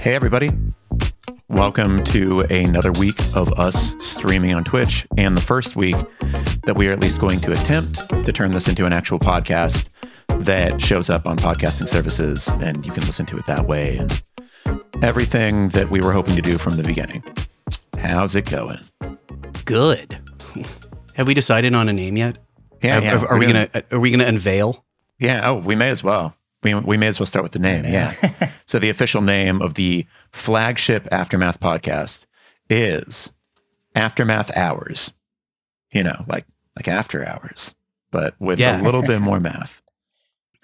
Hey, everybody. Welcome to another week of us streaming on Twitch, and the first week that we are at least going to attempt to turn this into an actual podcast that shows up on podcasting services, and you can listen to it that way, and everything that we were hoping to do from the beginning. How's it going? Good. Have we decided on a name yet? Yeah, Are, yeah. are, are we gonna Are we gonna unveil? Yeah. Oh, we may as well. We, we may as well start with the name. Yeah. so the official name of the flagship Aftermath podcast is Aftermath Hours. You know, like like after hours, but with Yeah. a little bit more math.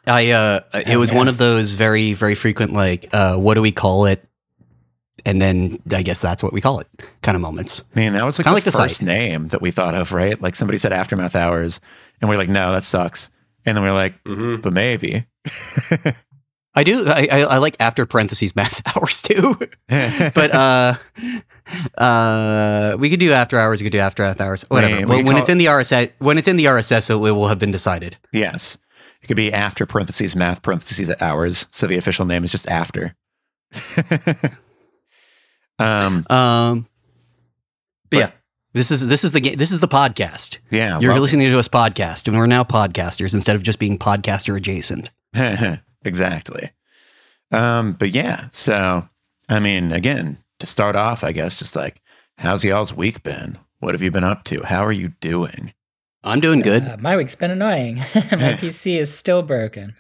I uh, it was one of those very very frequent like, uh, what do we call it? And then I guess that's what we call it, kind of moments. I mean, that was like Kinda the like the first site. name that we thought of, right? Like somebody said Aftermath Hours, and we're like, no, that sucks. And then we're like, Mm-hmm. but maybe. I do. I, I, I like after parentheses math hours too. but uh, uh, we could do after hours. We could do after hours. Whatever. Wait, Well, when it's in the RSS, when it's in the RSS, it will have been decided. yes. It could be after parentheses math parentheses hours. So the official name is just after. um, Um, but, But- yeah, this is this is the ga- this is the podcast. yeah. You're well- listening to us podcast, and we're now podcasters instead of just being podcaster adjacent. exactly. Um, but yeah, so I mean, again, to start off, I guess, just like, how's y'all's week been? What have you been up to? How are you doing? I'm doing good. Uh, my week's been annoying. my PC is still broken,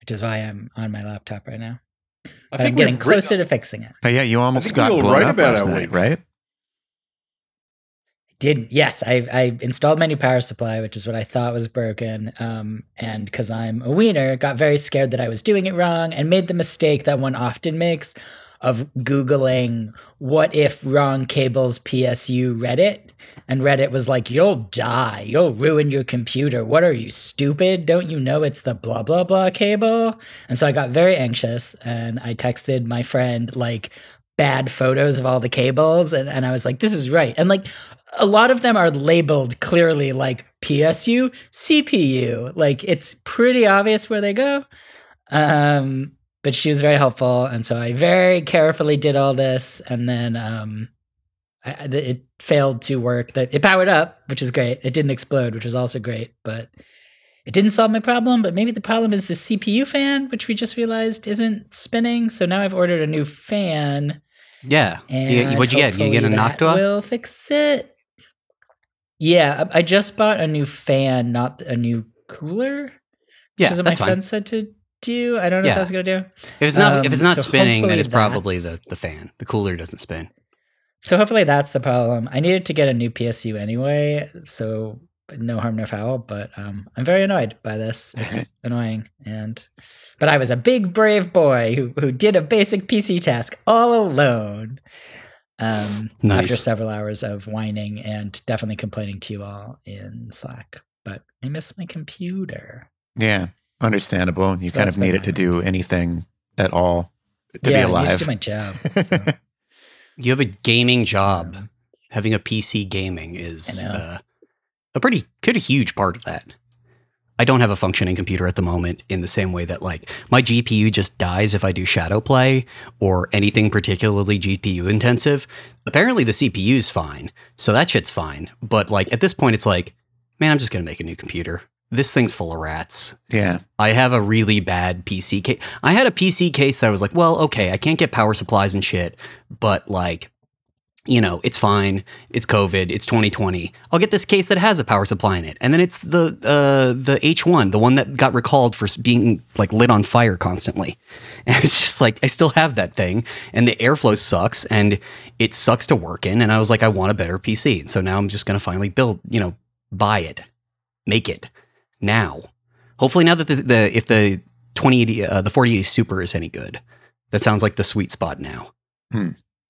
which is why I'm on my laptop right now. I But I'm think getting closer written- to fixing it. Oh yeah, you almost got we all blown write up about last night, weeks. right? Did yes, I, I installed my new power supply, which is what I thought was broken. Um, and because I'm a wiener, got very scared that I was doing it wrong and made the mistake that one often makes of googling what if wrong cables PSU Reddit, and Reddit was like, "You'll die, you'll ruin your computer. What are you stupid? Don't you know it's the blah blah blah cable?" And so I got very anxious, and I texted my friend like bad photos of all the cables and, and I was like, this is right. And like a lot of them are labeled clearly like PSU, CPU. Like it's pretty obvious where they go. Um, but she was very helpful. And so I very carefully did all this. And then um, I, it failed to work. That It powered up, which is great. It didn't explode, which was also great. But it didn't solve my problem. But maybe the problem is the CPU fan, which we just realized isn't spinning. So now I've ordered a new fan. Yeah. And You- what'd you get? You get a Noctua? Will fix it. Yeah, I just bought a new fan, not a new cooler. Yeah, which is what that's my fine. friend said to do. I don't know Yeah. if that's gonna do. If it's not if it's Um, not so spinning, then it's probably the, the fan. The cooler doesn't spin. So hopefully that's the problem. I needed to get a new PSU anyway, so no harm, no foul. But um, I'm very annoyed by this. It's annoying, and but I was a big brave boy who who did a basic PC task all alone. Um, Nice. after several hours of whining and definitely complaining to you all in Slack, but I miss my computer. Yeah, understandable. You So kind of need it to do anything at all to yeah, be I alive. do my job. so. You have a gaming job. Having a PC gaming is I know. uh, a pretty pretty huge part of that. I don't have a functioning computer at the moment in the same way that like my GPU just dies if I do shadow play or anything particularly GPU intensive. Apparently the CPU's fine. So that shit's fine. But like at this point it's like, man, I'm just going to make a new computer. This thing's full of rats. yeah, I have a really bad PC case. I had a PC case that I was like, well, okay, I can't get power supplies and shit, but like, you know, it's fine. It's COVID. It's 2020. I'll get this case that has a power supply in it, and then it's the uh, the H1, the one that got recalled for being like lit on fire constantly. And it's just like I still have that thing, and the airflow sucks, and it sucks to work in. And I was like, I want a better PC, and so now I'm just gonna finally build, you know, buy it, make it now. Hopefully, now that the, the if the 2080 uh, the 4080 Super is any good, that sounds like the sweet spot now.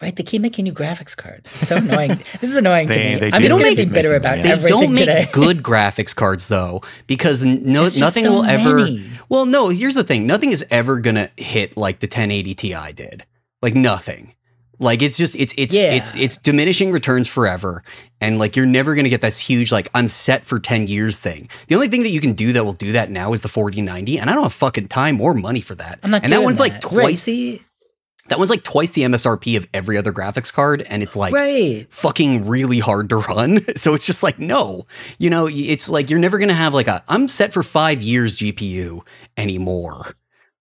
Right, they keep making new graphics cards. It's so annoying. this is annoying They- to me. they I'm do just going keep to be bitter about them, They yeah. everything don't make today. good graphics cards though, because no There's nothing so will ever. Well, no. Here's the thing: nothing is ever gonna hit like the 1080 Ti did. Like nothing. Like it's just it's it's Yeah. it's it's diminishing returns forever, and like you're never gonna get this huge like I'm set for 10 years thing. The only thing that you can do that will do that now is the 4090, and I don't have fucking time or money for that. I'm not and that doing one's like Right, twice. see, that one's like twice the MSRP of every other graphics card, and it's like right. fucking really hard to run. So it's just like, no, you know, it's like you're never gonna have like a I'm set for five years GPU anymore.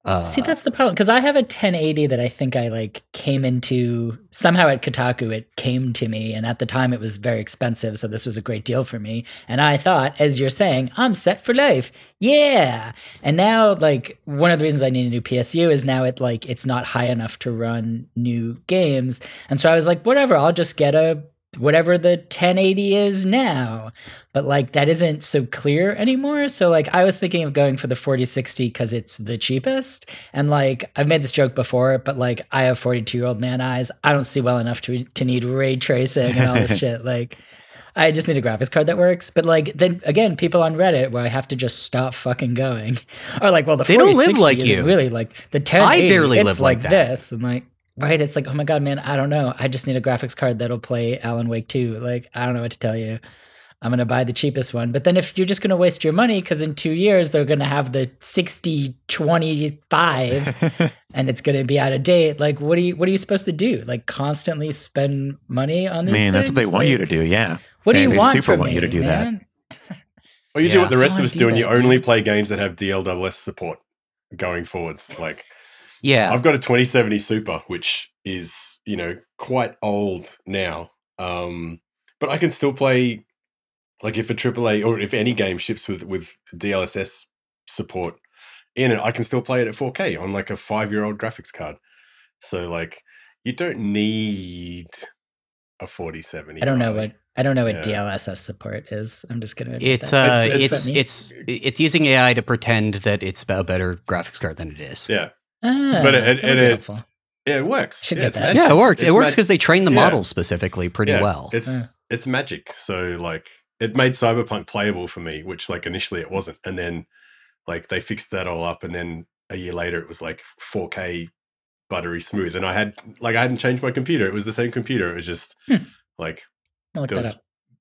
Uh, See, that's the problem because I have a 1080 that I think I like came into somehow at Kotaku. It came to me, and at the time it was very expensive, so this was a great deal for me. And I thought, as you're saying, I'm set for life. Yeah. And now, like one of the reasons I need a new PSU is now it like it's not high enough to run new games, and so I was like, whatever, I'll just get a whatever the 1080 is now but like that isn't so clear anymore so like i was thinking of going for the 4060 because it's the cheapest and like i've made this joke before but like i have 42 year old man eyes i don't see well enough to, to need ray tracing and all this shit like I just need a graphics card that works. But like then again, people on Reddit where I have to just stop fucking going are like, well, the They don't live like you. Really, like the 10. I barely live like like that. this. I'm like, right? It's like, oh my god, man, I don't know. I just need a graphics card that'll play Alan Wake 2. Like, I don't know what to tell you. I'm gonna buy the cheapest one. But then if you're just gonna waste your money, because in two years they're gonna have the 60 25 and it's gonna be out of date, like what are you what are you supposed to do? Like constantly spend money on these Man, that's what they things? want you to do. Yeah. What do They- you they want super from want me, you to do that. man? Or you do what the rest of us do, do and you only play games that have DLSS support going forwards. Like yeah, I've got a 2070 Super, which is you know quite old now, um, but I can still play. Like if a AAA or if any game ships with with DLSS support in it, I can still play it at 4K on like a five year old graphics card. So like you don't need a 4070. I don't know what I don't know what Yeah. DLSS support is. I'm just gonna it's uh, It's- it's it's- it's it's using AI to pretend that it's a better graphics card than it is. Yeah, Ah, but it- that it- it- it works. Should yeah, get that. Yeah, it It's- works. It it's works mag- because they train the Yeah. models specifically pretty Yeah, well. It's Yeah. it's magic. So like it made Cyberpunk playable for me, which like initially it wasn't, and then like they fixed that all up, and then a year later it was like 4K buttery smooth, and I had like I hadn't changed my computer; it was the same computer. It was just Hmm. like there was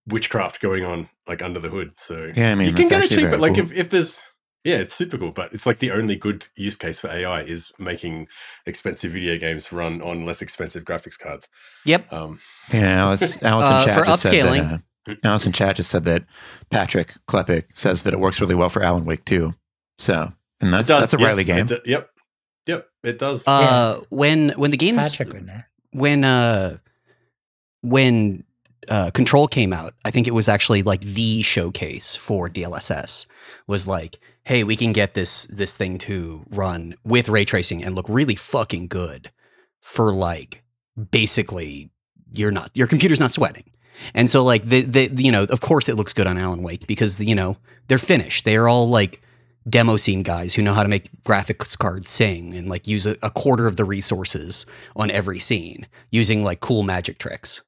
witchcraft going on like under the hood. So Yeah, I mean, you can that's get it cheap, very but like cool. if if there's yeah, it's super cool, but it's like the only good use case for AI is making expensive video games run on less expensive graphics cards. Yep. Um, Yeah, Alice, Alice Uh, chat for just said upscaling. that, uh, Alice in chat just said that Patrick Klepek says that it works really well for Alan Wake too. So, and that's does, that's a yes, Riley game. do- yep, yep, it does. Uh, when when the games Patrick when uh when uh control came out i think it was actually like the showcase for dlss was like hey we can get this this thing to run with ray tracing and look really fucking good for like basically you're not your computer's not sweating and so like the, the you know of course it looks good on alan wake because you know they're finished they're all like demo scene guys who know how to make graphics cards sing and like use a, a quarter of the resources on every scene using like cool magic tricks.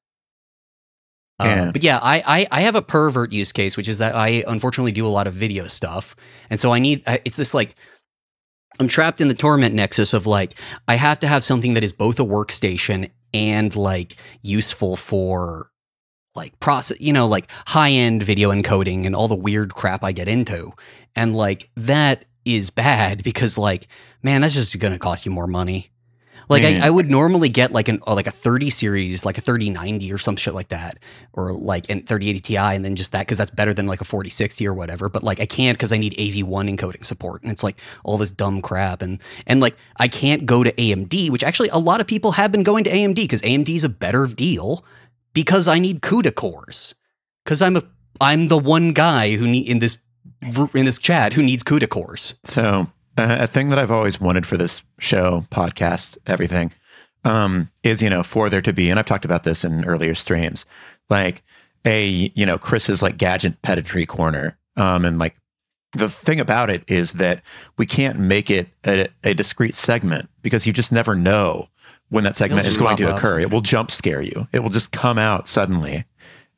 Uh, Yeah. but yeah, I, I I have a pervert use case, which is that I unfortunately do a lot of video stuff, and so I need it's this like I'm trapped in the torment nexus of like I have to have something that is both a workstation and like useful for like process, you know, like high end video encoding and all the weird crap I get into. And like that is bad because like, man, that's just going to cost you more money. Like Yeah. I, I would normally get like an like a 30 series, like a 3090 or some shit like that, or like an 3080 Ti, and then just that because that's better than like a 4060 or whatever. But like I can't because I need AV1 encoding support, and it's like all this dumb crap, and and like I can't go to AMD, which actually a lot of people have been going to AMD because AMD is a better deal because I need CUDA cores because I'm a I'm the one guy who need in this in this chat who needs CUDA cores. So, uh, a thing that I've always wanted for this show, podcast, everything, um, is you know for there to be, and I've talked about this in earlier streams, like a you know Chris's like gadget pedantry corner, um, and like the thing about it is that we can't make it a, a discrete segment because you just never know when that segment is going to up. occur. It will jump scare you. It will just come out suddenly,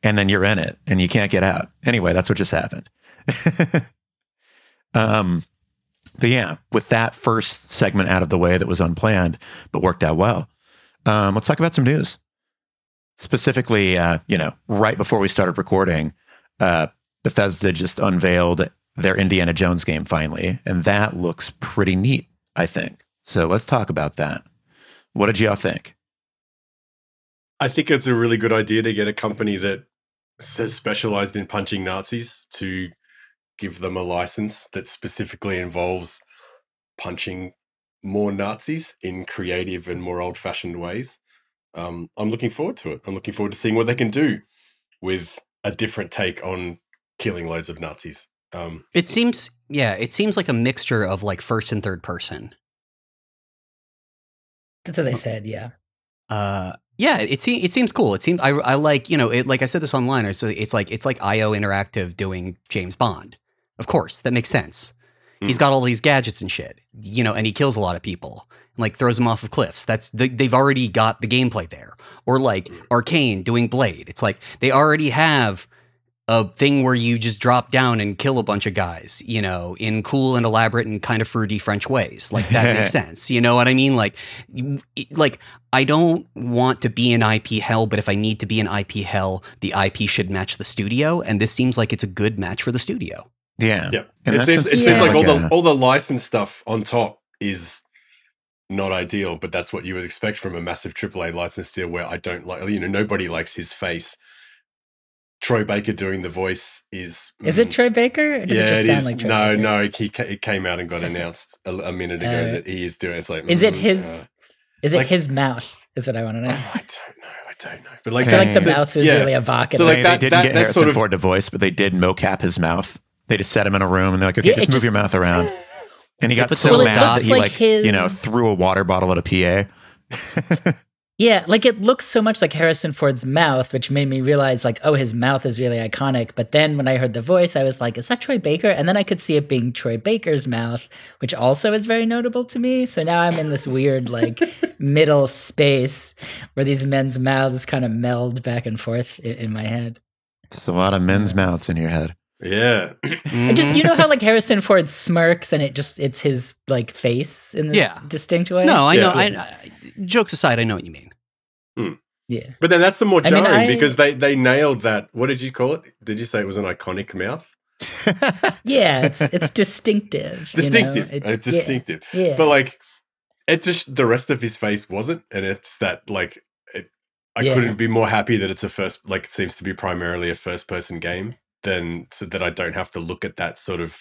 and then you're in it and you can't get out. Anyway, that's what just happened. um, but yeah, with that first segment out of the way that was unplanned but worked out well, um, let's talk about some news. Specifically, uh, you know, right before we started recording, uh, Bethesda just unveiled their Indiana Jones game finally, and that looks pretty neat, I think. So let's talk about that. What did y'all think? I think it's a really good idea to get a company that says specialized in punching Nazis to give them a license that specifically involves punching more Nazis in creative and more old fashioned ways. Um, I'm looking forward to it. I'm looking forward to seeing what they can do with a different take on killing loads of Nazis. Um, It seems, yeah, it seems like a mixture of like first and third person. That's what they said. Yeah. Uh, yeah, it seems it seems cool. It seems I I like you know it like I said this online. It's it's like it's like IO Interactive doing James Bond. Of course, that makes sense. He's hmm. got all these gadgets and shit, you know, and he kills a lot of people and like throws them off of cliffs. That's they, they've already got the gameplay there. Or like hmm. Arkane doing Blade. It's like they already have a thing where you just drop down and kill a bunch of guys, you know, in cool and elaborate and kind of fruity French ways. Like that makes sense. You know what I mean? Like, like I don't want to be in IP hell, but if I need to be in IP hell, the IP should match the studio, and this seems like it's a good match for the studio. Yeah. Yeah, And it seems, it seems Yeah. like all the all the license stuff on top is not ideal, but that's what you would expect from a massive AAA license deal. Where I don't like, you know, nobody likes his face. Troy Baker doing the voice is Is it mm, Troy Baker? Does yeah, it just it sound is. like Troy no, Baker? no, he ca- it came out and got announced a, a minute ago Uh, that he is doing. It's like, Is it mm, his? uh, Is it like- his mouth? Is what I want to know. oh, I don't know. I don't know. But I like, feel like the so- mouth was yeah. really evocative. So, like, they, that- they didn't that- get that Harrison sort of- Ford to voice, but they did mocap his mouth. They just set him in a room and they're like, okay, Yeah, just it move just- your mouth around. And he got so mad that he like like, you know, his- threw a water bottle at a PA. Yeah, like it looks so much like Harrison Ford's mouth, which made me realize, like, oh, his mouth is really iconic. But then when I heard the voice, I was like, is that Troy Baker? And then I could see it being Troy Baker's mouth, which also is very notable to me. So now I'm in this weird, like, middle space where these men's mouths kind of meld back and forth in, in my head. It's a lot of men's mouths in your head. Yeah, And just, you know mm-hmm. how, like, Harrison Ford smirks and it just, it's his, like, face in this Yeah. distinct way? no, I Yeah. know. I, I, jokes aside, I know what you mean. Hmm. Yeah. but then that's the more I mean, jarring I- because they they nailed that. What did you call it? Did you say it was an iconic mouth? Yeah, it's, it's distinctive. you know? Distinctive. It- uh, it's distinctive. Yeah. but like it just the rest of his face wasn't and it's that like it, i Yeah. couldn't be more happy that it's a first like it seems to be primarily a first person game than so that i don't have to look at that sort of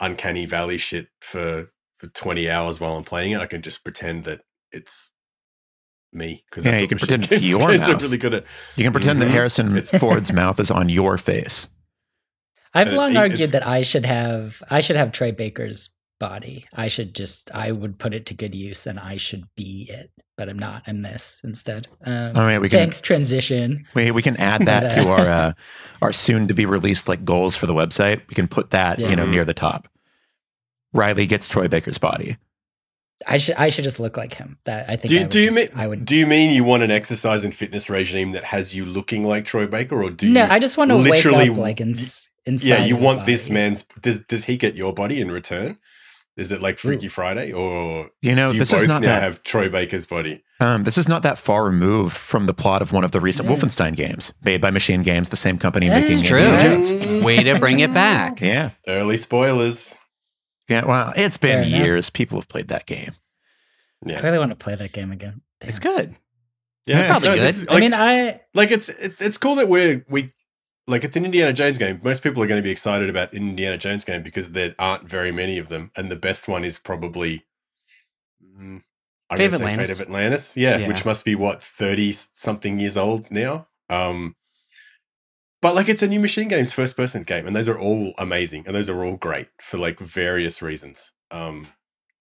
uncanny valley shit for for 20 hours while i'm playing it i can just pretend that it's me because Yeah, you can pretend it's your are mouth. really good at You can pretend that Mhm. Harrison It's- Ford's mouth is on your face. I've And long argued that I should have I should have Troy Baker's body. I should just I would put it to good use and I should be it. But I'm not. I'm this instead. Um, All right, we can thanks transition. we, we can add that But, to uh, our uh, our soon to be released like goals for the website. We can put that you know near the top. Riley gets Troy Baker's body. I should I should just look like him. That I think do, I you- would do you just- mean I would do you mean you want an exercise and fitness regime that has you looking like troy baker or do No, you I just want to wake literally- up like in, inside. yeah you his want this man's does does he get your body in return is it like freaky friday or You know, do you this both is not now that have troy baker's body um, this is not that far removed from the plot of one of the recent Yeah. Wolfenstein games, made by Machine Games, the same company That's making true. Indiana Way to bring it back. Yeah, early spoilers yeah. Well, it's been Fair enough. years. People have played that game. Yeah. I really want to play that game again. Damn. It's good. yeah probably this good. is- I mean, I like it's it, it's cool that we're we like it's an indiana jones game most people are going to be excited about an indiana jones game because there aren't very many of them and the best one is probably mm, I'm Fate of Atlantis. Fate of Atlantis, yeah, Yeah. which must be what thirty something years old now. Um, but like it's a new Machine Games first person game, and those are all amazing, and those are all great for like various reasons. Um,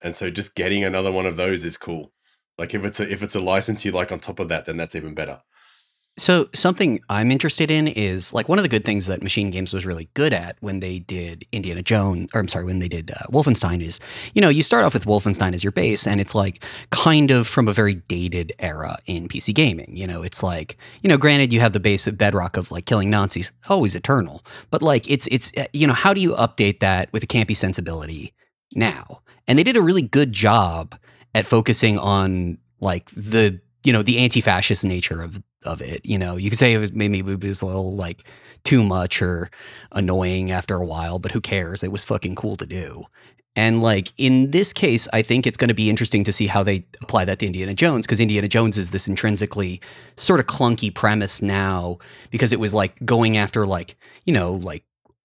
and so just getting another one of those is cool. Like if it's a if it's a license you like on top of that, then that's even better. So something I'm interested in is like one of the good things that Machine Games was really good at when they did Indiana Jones, or I'm sorry, when they did uh, Wolfenstein is, you know, you start off with Wolfenstein as your base, and it's like kind of from a very dated era in PC gaming. You know, it's like, you know, granted you have the base of bedrock of like killing Nazis, always eternal, but like it's it's uh, you know, how do you update that with a campy sensibility now? And they did a really good job at focusing on like the you know the anti-fascist nature of of it. You know, you could say it was maybe it was a little like too much or annoying after a while, but who cares? It was fucking cool to do. And like in this case, I think it's going to be interesting to see how they apply that to Indiana Jones because Indiana Jones is this intrinsically sort of clunky premise now because it was like going after like, you know, like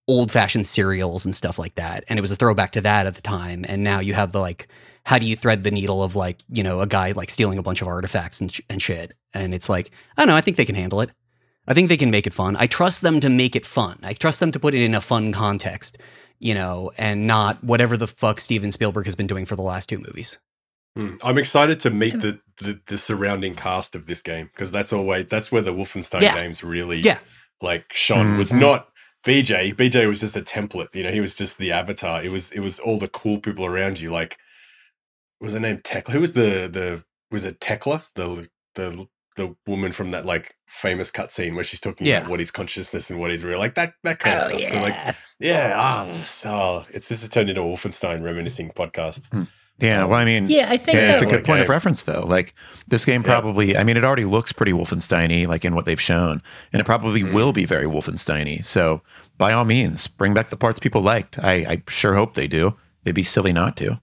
old fashioned serials and stuff like that. And it was a throwback to that at the time. And now you have the like, how do you thread the needle of like, you know, a guy like stealing a bunch of artifacts and, sh- and shit. And it's like, I don't know, I think they can handle it. I think they can make it fun. I trust them to make it fun. I trust them to put it in a fun context you know, and not whatever the fuck Steven Spielberg has been doing for the last two movies. Mm. I'm excited to meet the, the, the surrounding cast of this game because that's always that's where the Wolfenstein Yeah. games really Yeah. like shone was Mhm. not BJ. BJ was just a template, you know. He was just the avatar. It was it was all the cool people around you. Like was her name Tekla? Who was the the was it Tekla the the the woman from that like famous cutscene where she's talking Yeah. about what is consciousness and what is real, like that that kind of Oh, stuff. So like yeah. yeah, ah, so it's this has turned into a Wolfenstein reminiscing podcast. Yeah, well, I mean, yeah, I think yeah, it's a good a point of reference, though. Like this game Yeah. probably, I mean, it already looks pretty Wolfensteiny, like in what they've shown, and it probably Mhm. will be very Wolfensteiny. So, by all means, bring back the parts people liked. I, I sure hope they do. They'd be silly not to.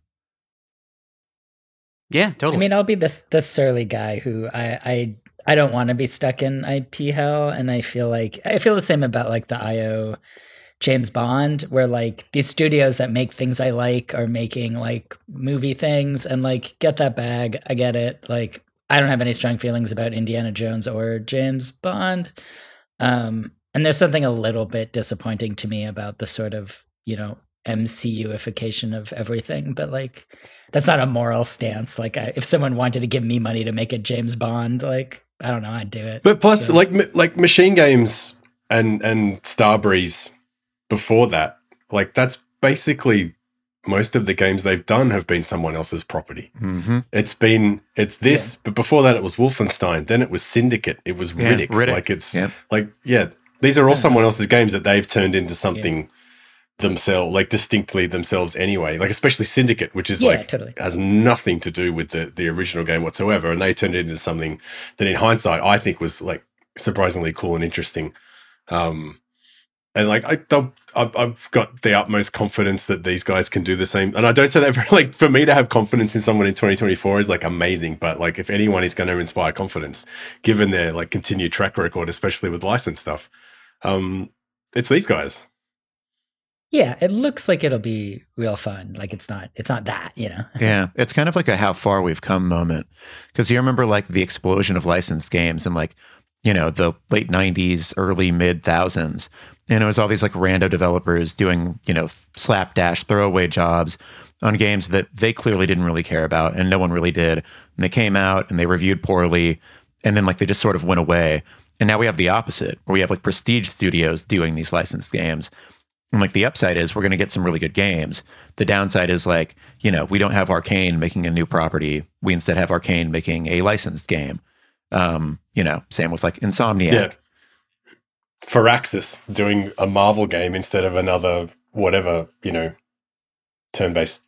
Yeah, totally. I mean, I'll be this this surly guy who I I I don't want to be stuck in IP hell, and I feel like I feel the same about like the IO James Bond, where like these studios that make things I like are making like movie things, and like get that bag. I get it. Like I don't have any strong feelings about Indiana Jones or James Bond. Um, and there's something a little bit disappointing to me about the sort of you know MCUification of everything, but like that's not a moral stance. Like I, if someone wanted to give me money to make a James Bond, like I don't know, I'd do it. But plus, So- like like Machine Games and and Starbreeze before that, like that's basically most of the games they've done have been someone else's property. Mm-hmm. It's been it's this, but before that it was Wolfenstein. Then it was Syndicate. It was Yeah, Riddick. Riddick. Like it's Yep. like yeah, these are all Yeah. someone else's games that they've turned into something themselves, like distinctly themselves anyway. Like especially Syndicate, which is yeah, like totally. has nothing to do with the the original game whatsoever, and they turned it into something that, in hindsight, I think was like surprisingly cool and interesting. Um, and like I, I've, got the utmost confidence that these guys can do the same. And I don't say that for like for me to have confidence in someone in 2024 is like amazing, but like if anyone is going to inspire confidence, given their like continued track record, especially with license stuff, um, it's these guys. Yeah, it looks like it'll be real fun. Like it's not, it's not that, you know. Yeah, it's kind of like a how far we've come moment. Because you remember like the explosion of licensed games and like, you know, the late 90s, early mid thousands. And it was all these like rando developers doing, you know, slapdash throwaway jobs on games that they clearly didn't really care about and no one really did. And they came out and they reviewed poorly. And then like they just sort of went away. And now we have the opposite, where we have like prestige studios doing these licensed games. And like the upside is we're going to get some really good games. The downside is like, you know, we don't have Arkane making a new property. We instead have Arkane making a licensed game. Um, you know, same with like Insomniac. Yeah. Firaxis doing a Marvel game instead of another whatever you know turn-based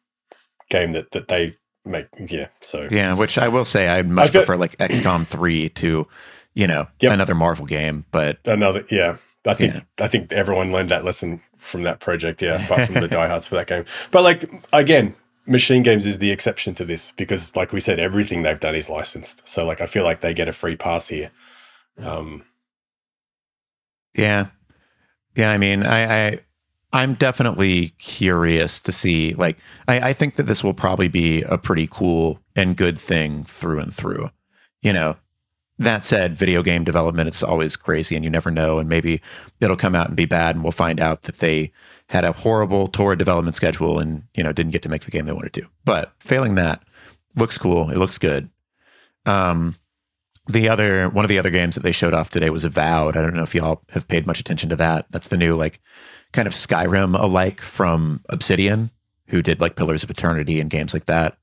game that that they make. Yeah, so Yeah, which I will say I much feel- prefer like XCOM 3 to, you know, Yep. another Marvel game, but another yeah. I think Yeah. I think everyone learned that lesson from that project. Yeah, apart from the diehards for that game. But like again, Machine Games is the exception to this because, like we said, everything they've done is licensed. So like I feel like they get a free pass here. Um, Yeah. Yeah, I mean, I, I I'm definitely curious to see like I, I think that this will probably be a pretty cool and good thing through and through. You know, that said, video game development is always crazy and you never know. And maybe it'll come out and be bad and we'll find out that they had a horrible torrid development schedule and, you know, didn't get to make the game they wanted to. But failing that, looks cool. It looks good. Um the other one of the other games that they showed off today was Avowed. I don't know if y'all have paid much attention to that. That's the new like kind of Skyrim alike from Obsidian, who did like Pillars of Eternity and games like that.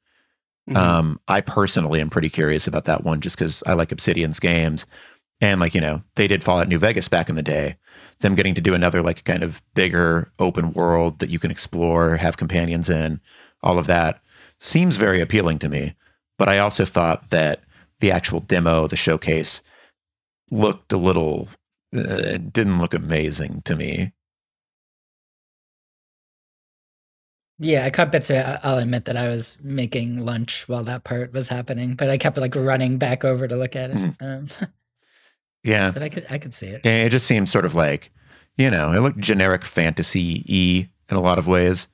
Mhm. Um, I personally am pretty curious about that one just because I like Obsidian's games. And like, you know, they did Fallout New Vegas back in the day. Them getting to do another like kind of bigger open world that you can explore, have companions in, all of that seems very appealing to me. But I also thought that the actual demo, the showcase, looked a little, uh, didn't look amazing to me. Yeah, I caught bits of it. I- I'll admit that I was making lunch while that part was happening, but I kept like running back over to look at it. Um, Yeah. but I could I could see it. Yeah, It just seemed sort of like, you know, it looked generic fantasy e in a lot of ways.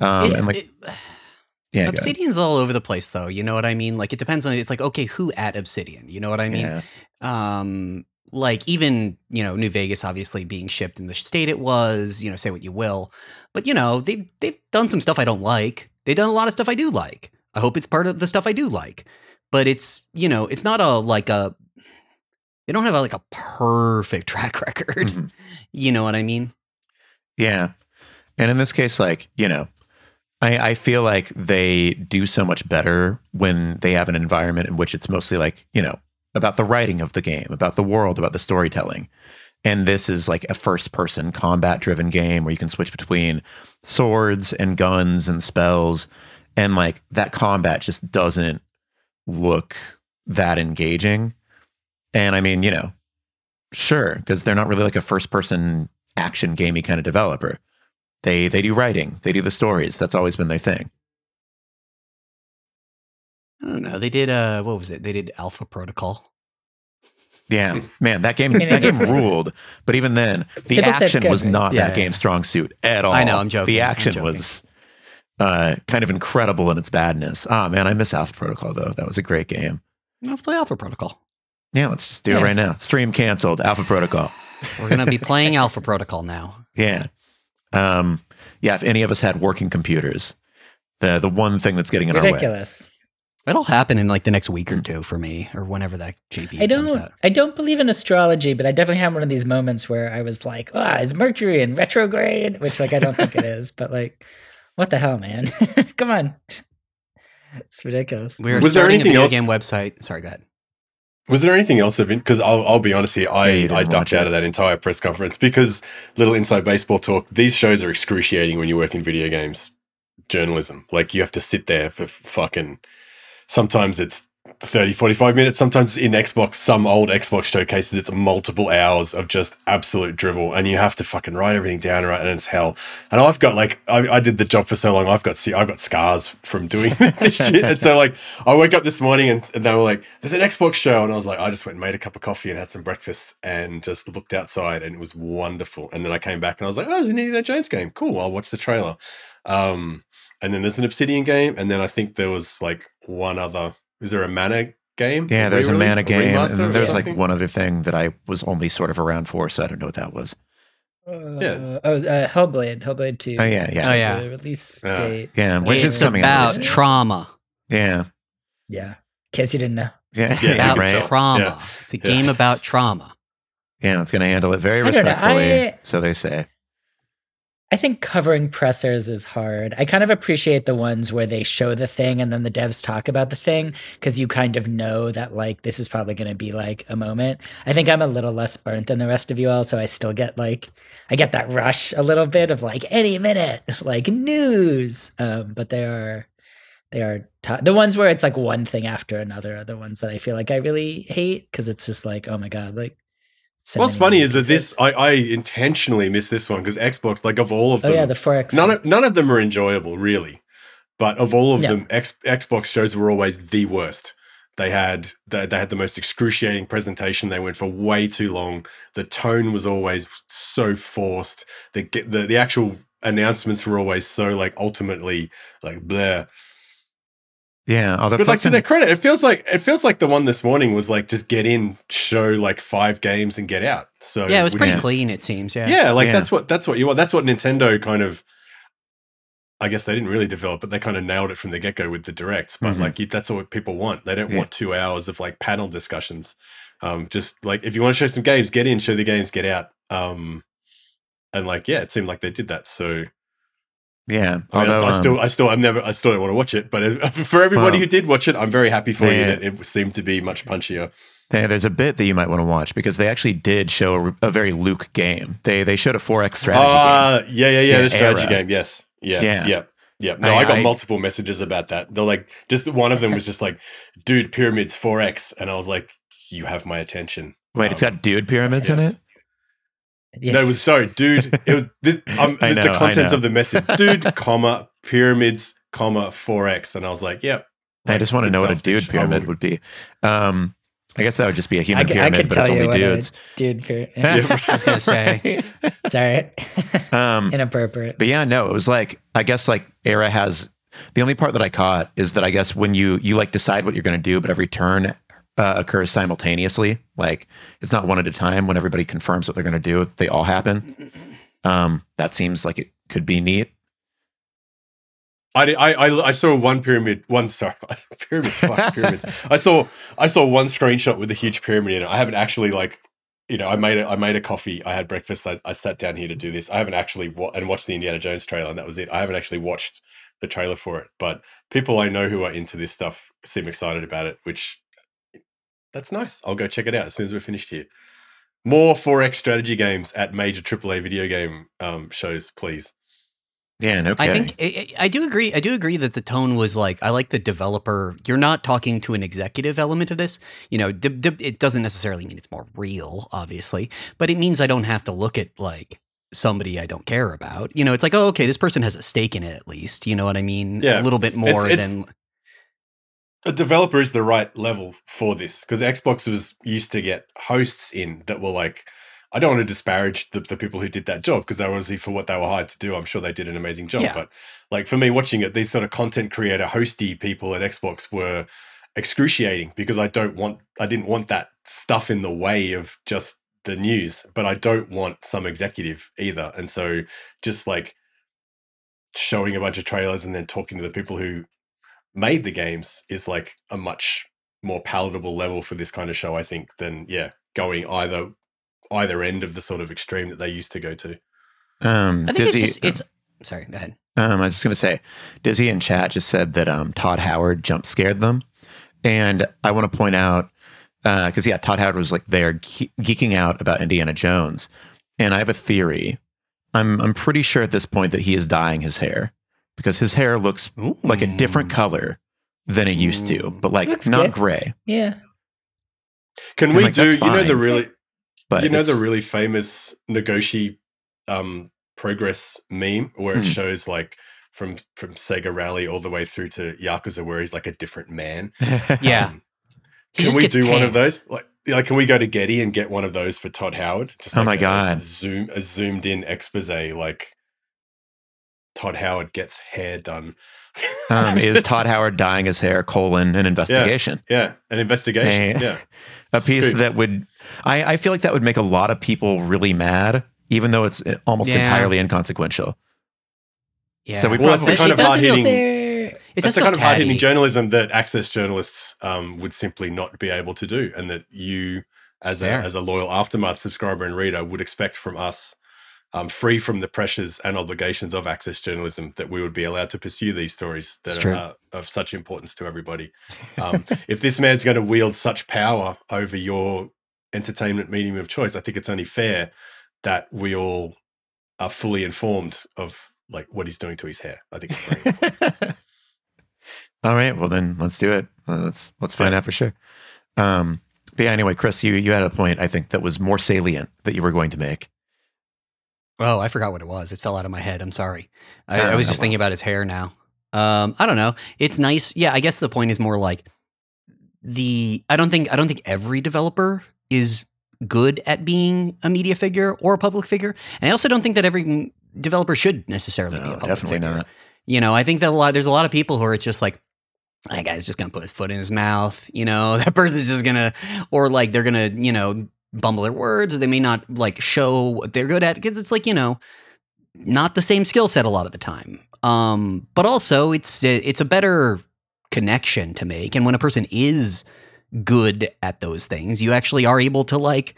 Um, It's- and like, it- yeah. Obsidian's all over the place, though. You know what I mean? Like it depends on. It's like okay, who at Obsidian? You know what I mean? yeah. um like even you know new vegas obviously being shipped in the state it was you know say what you will. But you know they they've done some stuff i don't like. They've done a lot of stuff i do like. I hope it's part of the stuff i do like. But it's you know it's not a like a they don't have a, like a perfect track record. Mhm. you know what i mean? Yeah. And in this case, like, you know, I, I feel like they do so much better when they have an environment in which it's mostly like, you know, about the writing of the game, about the world, about the storytelling. And this is like a first person combat driven game where you can switch between swords and guns and spells. And like that combat just doesn't look that engaging. And I mean, you know, sure, because they're not really like a first person action gamey kind of developer. They they do writing, they do the stories. That's always been their thing. I don't know they did uh what was it they did alpha protocol Yeah, man, that game that game ruled. But even then, the People action good, was not Yeah, that yeah. game's strong suit at all. I know, I'm joking, The action joking. was uh, kind of incredible in its badness. Oh man, I miss Alpha Protocol though. That was a great game. let's play alpha protocol Yeah, let's just do it right now. Stream canceled. Alpha Protocol. we're gonna be playing alpha protocol now Yeah. Um, yeah, if any of us had working computers, the the one thing that's getting in our way. Ridiculous. It'll happen in like the next week or two for me, or whenever that GP I comes don't out. I don't believe in astrology, but I definitely had one of these moments where I was like, ah, is Mercury in retrograde? Which like I don't think it is, but like what the hell, man? Come on. It's ridiculous. We are Was there starting a anything video else- game website. Sorry, go ahead. Was there anything else of because I'll, I'll be honest here, I, didn't I ducked out of that entire press conference because little inside baseball talk. These shows are excruciating when you work in video games journalism. Like you have to sit there for fucking. Sometimes it's 30, 45 minutes. Sometimes in Xbox, some old Xbox showcases, it's multiple hours of just absolute drivel, and you have to fucking write everything down, right? And it's hell. And I've got like I, I did the job for so long. I've got see, I've got scars from doing this shit. And so like I woke up this morning and, and they were like, "There's an Xbox show," and I was like, I just went and made a cup of coffee and had some breakfast and just looked outside, and it was wonderful. And then I came back and I was like, "Oh, there's an Indiana Jones game. Cool. I'll watch the trailer." Um, and then there's an Obsidian game, and then I think there was like one other. Is there a Mana game? Yeah, there's a mana or game, and then there's like one other thing that I was only sort of around for, so I don't know what that was. Uh, oh, uh, Hellblade, Hellblade 2. Oh yeah, yeah, Oh, yeah. The release Yeah. date. yeah. Which it's is coming out. about really trauma. Yeah, Yeah. In case you didn't know. yeah, Yeah, About right. trauma. Yeah. It's a Yeah. game about trauma. Yeah, it's going to handle it very I don't know, respectfully. I- so they say. I think covering pressers is hard. I kind of appreciate the ones where they show the thing and then the devs talk about the thing because you kind of know that like this is probably going to be like a moment. I think I'm a little less burnt than the rest of you all, so I still get like I get that rush a little bit of like any minute, like news. Um, but they are they are t- the ones where it's like one thing after another are the ones that I feel like I really hate because it's just like oh my god, like. What's funny is that this I, I intentionally missed this one because Xbox, like of all of Oh them, yeah, the four X. none of none of them are enjoyable, really. But of all of No. them, X, Xbox shows were always the worst. They had they, they had the most excruciating presentation. They went for way too long. The tone was always so forced. The the the actual announcements were always so like ultimately like blah. Yeah, although But like to in- their credit, it feels like it feels like the one this morning was like just get in, show like five games and get out. So Yeah, it was pretty is- clean, it seems. Yeah. yeah, like Yeah. that's what that's what you want. That's what Nintendo kind of. I guess they didn't really develop, but they kind of nailed it from the get go with the directs. But Mhm. like that's what people want. They don't Yeah. want two hours of like panel discussions. Um, just like if you want to show some games, get in, show the games, get out. Um, and like yeah, it seemed like they did that. So yeah, I, mean, although I um, still, I still, I'm never, I still don't want to watch it. But for everybody Well, who did watch it, I'm very happy for you that it seemed to be much punchier. There- there's a bit that you might want to watch because they actually did show a, a very Luke game. They they showed a 4X strategy game. Ah, yeah, yeah, yeah. The strategy era. game. Yes. Yeah. Yeah. Yeah. Yeah. No, I- I, got I- multiple messages about that. They're like, just one of them was just like, dude, pyramids 4X. And I was like, you have my attention. Wait, it's got dude pyramids in it. Yeah. No, it was sorry, dude. It was this, um, this- know, the contents of the message, dude, comma pyramids, comma four X, and I was like, yep. I just want to know what a dude pitch. Pyramid would- would be. Um, I guess that would just be a human I, could- I pyramid, could but it's tell you only what dudes. a dude pyramid. I was gonna say. Sorry. um, Inappropriate. But yeah, no, it was like I guess like Era has the only part that I caught is that I guess when you you like decide what you're going to do, but every turn uh, occurs simultaneously. Like it's not one at a time. When everybody confirms what they're going to do, they all happen. Um, that seems like it could be neat. I, I, I, I saw one pyramid, one sorry, pyramids, fuck, pyramids. I saw I saw one screenshot with a huge pyramid in it. I haven't actually like, you know, I made a, I made a coffee. I had breakfast. I, I sat down here to do this. I haven't actually wa- and watched the Indiana Jones trailer, and that was it. I haven't actually watched the trailer for it, but people I know who are into this stuff seem excited about it, which that's nice. I'll go check it out as soon as we're finished here. More 4X strategy games at major AAA video game um, shows, please. Yeah, no I think I, I do agree. I do agree that the tone was like I like the developer. You're not talking to an executive element of this. You know, d- d- it doesn't necessarily mean it's more real, obviously, but it means I don't have to look at like somebody I don't care about. You know, it's like, oh, okay, this person has a stake in it at least. You know what I mean? Yeah. a little bit more it's- than a developer is the right level for this because Xbox was used to get hosts in that were like, I don't want to disparage the, the people who did that job because they were obviously for what they were hired to do. I'm sure they did an amazing job. Yeah. But like for me, watching it, these sort of content creator hosty people at Xbox were excruciating because I don't want, I didn't want that stuff in the way of just the news, but I don't want some executive either. And so just like showing a bunch of trailers and then talking to the people who made the games is like a much more palatable level for this kind of show, I think, than yeah, going either either end of the sort of extreme that they used to go to. um, I think Dizzy, it's just, it's. Sorry, go ahead. Um, I was just gonna say, Dizzy and chat just said that um, Todd Howard jump scared them, and I want to point out because yeah, Todd Howard was like there ge- geeking out about Indiana Jones, and I have a theory. I'm I'm pretty sure at this point that he is dyeing his hair because his hair looks like a different color than it used to, but like Looks not good. gray. Yeah. Can And, we like, do you know the really But you know the really famous Nagoshi um progress meme where it Hmm. shows like from from Sega Rally all the way through to Yakuza where he's like a different man. Yeah. Um, can we gets do one of those? Like, like, can we go to Getty and get one of those for Todd Howard? Just Oh like my a- God. a zoom a zoomed in expose like Todd Howard gets hair done. um, is Todd Howard dyeing his hair? Colon an investigation. Yeah, an investigation. Hey. Yeah, a piece Scoops. that would I, I feel like that would make a lot of people really mad even though it's uh, almost Yeah. entirely inconsequential Yeah. So we Well, it's the probably kind of hard hitting. It's It the kind of hard hitting journalism that access journalists um, would simply not be able to do, and that you, as a Fair. as a loyal aftermath subscriber and reader, would expect from us, um, free from the pressures and obligations of access journalism, that we would be allowed to pursue these stories that are uh, of such importance to everybody. Um, if this man's going to wield such power over your entertainment medium of choice, I think it's only fair that we all are fully informed of like what he's doing to his hair. I think it's very important. all right well then let's do it let's let's find Yeah. out for sure um but yeah anyway chris you you had a point i think that was more salient that you were going to make Oh, I forgot what it was. It fell out of my head. I'm sorry. I, Oh, I was just thinking about his hair now. Um, I don't know. It's nice. Yeah, I guess the point is more like the. I don't think. I don't think every developer is good at being a media figure or a public figure, and I also don't think that every developer should necessarily be a no public definitely figure. not You know, I think that a lot. There's a lot of people who are it's just like. That guy's just gonna put his foot in his mouth, you know. That person's just gonna, or like they're gonna, you know, bumble their words, or they may not like show what they're good at because it's like you know, not the same skill set a lot of the time. Um, but also it's it's a better connection to make, and when a person is good at those things, you actually are able to like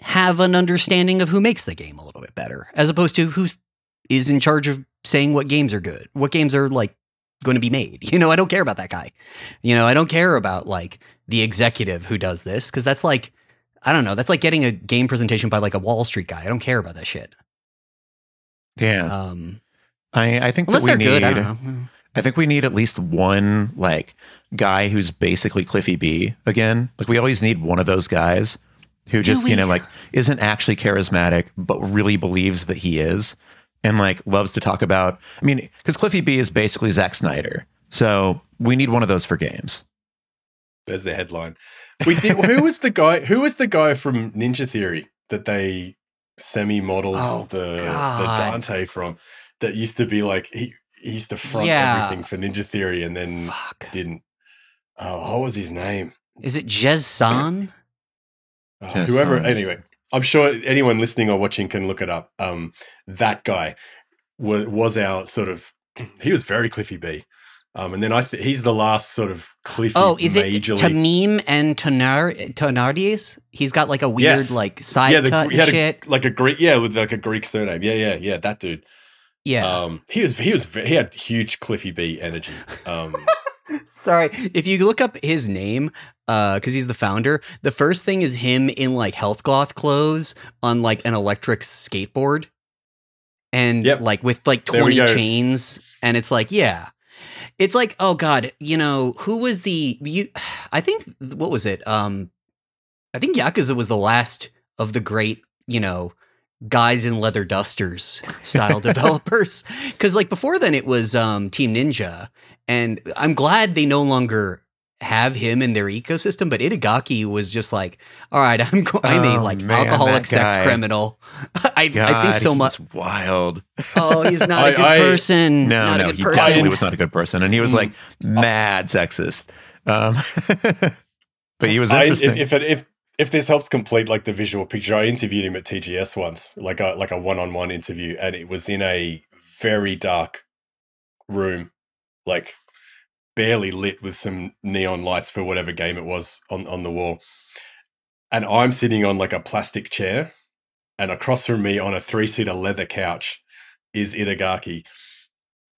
have an understanding of who makes the game a little bit better, as opposed to who is in charge of saying what games are good, what games are like going to be made. You know, I don't care about that guy. You know, I don't care about like the executive who does this because that's like I don't know. That's like getting a game presentation by like a Wall Street guy. I don't care about that shit. yeah Um, i i think unless that they're we good, I need don't know. I think we need at least one like guy who's basically Cliffy B again. Like we always need one of those guys who just, you know, like isn't actually charismatic but really believes that he is. and like loves to talk about. I mean, because Cliffy B is basically Zack Snyder, so we need one of those for games. There's the headline. We did. who was the guy? Who was the guy from Ninja Theory that they semi-modeled Oh, the the Dante from? That used to be like he, he used to front Yeah. everything for Ninja Theory and then Fuck. didn't. Oh, what was his name? Is it Jez San? Oh, whoever. anyway, I'm sure anyone listening or watching can look it up. Um, that guy was was our sort of. He was very Cliffy B. Um, and then I th- he's the last sort of Cliffy. Oh, is it Tameem and Tonar Tonardies? He's got like a weird Yes. like side yeah, the, cut shit. A, like a Greek, yeah, with like a Greek surname. Yeah, yeah, yeah. That dude. yeah. Um, he was he was he had huge Cliffy B energy. Um, Sorry. If you look up his name, uh, because he's the founder, the first thing is him in like health cloth clothes on like an electric skateboard. And Yep. like with like 20 chains. And it's like, yeah. It's like, oh God, you know, who was the you I think what was it? Um I think Yakuza was the last of the great, you know, guys in leather dusters style developers. Cause like before then it was um Team Ninja. And I'm glad they no longer have him in their ecosystem, but Itagaki was just like, all right, I'm go- I'm a Oh, like man, alcoholic sex criminal. I, I think so much. was wild. Oh, he's not a I- good I- person. No, not no, a good he person. definitely was not a good person, and he was Mm. like mad sexist. Um, but he was I, interesting. if if, if if this helps complete like the visual picture, I interviewed him at TGS once, like a like a one on one interview, and it was in a very dark room, like barely lit with some neon lights for whatever game it was on on the wall. And I'm sitting on like a plastic chair, and across from me on a three seater leather couch is Itagaki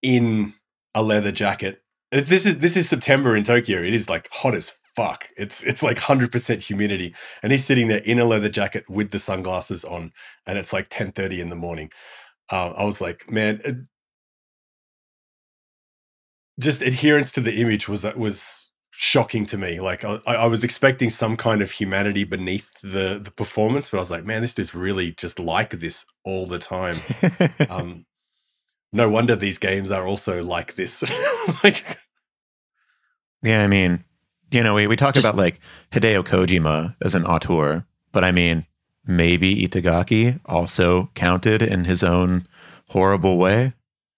in a leather jacket. This is this is September in Tokyo. It is like hot as fuck. It's it's like hundred percent humidity, and he's sitting there in a leather jacket with the sunglasses on, and it's like ten thirty in the morning. Uh, I was like, man, just adherence to the image was was shocking to me. Like I, I was expecting some kind of humanity beneath the the performance, but I was like, man, this dude's really just like this all the time. Um, no wonder these games are also like this. like, yeah, I mean, you know, we, we talk Just- about like Hideo Kojima as an auteur, but I mean, maybe Itagaki also counted in his own horrible way.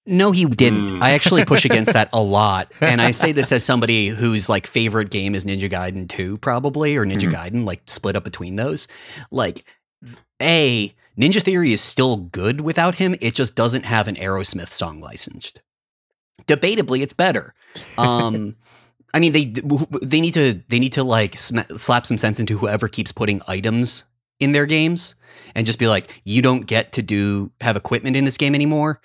No, he didn't. Mm. I actually push against that a lot. And I say this as somebody whose like favorite game is Ninja Gaiden 2, probably, or Ninja Mhm. Gaiden, like split up between those. Like, A, Ninja Theory is still good without him. It just doesn't have an Aerosmith song licensed. Debatably, it's better. Um, I mean, they they need to they need to like sma- slap some sense into whoever keeps putting items in their games and just be like, you don't get to do have equipment in this game anymore.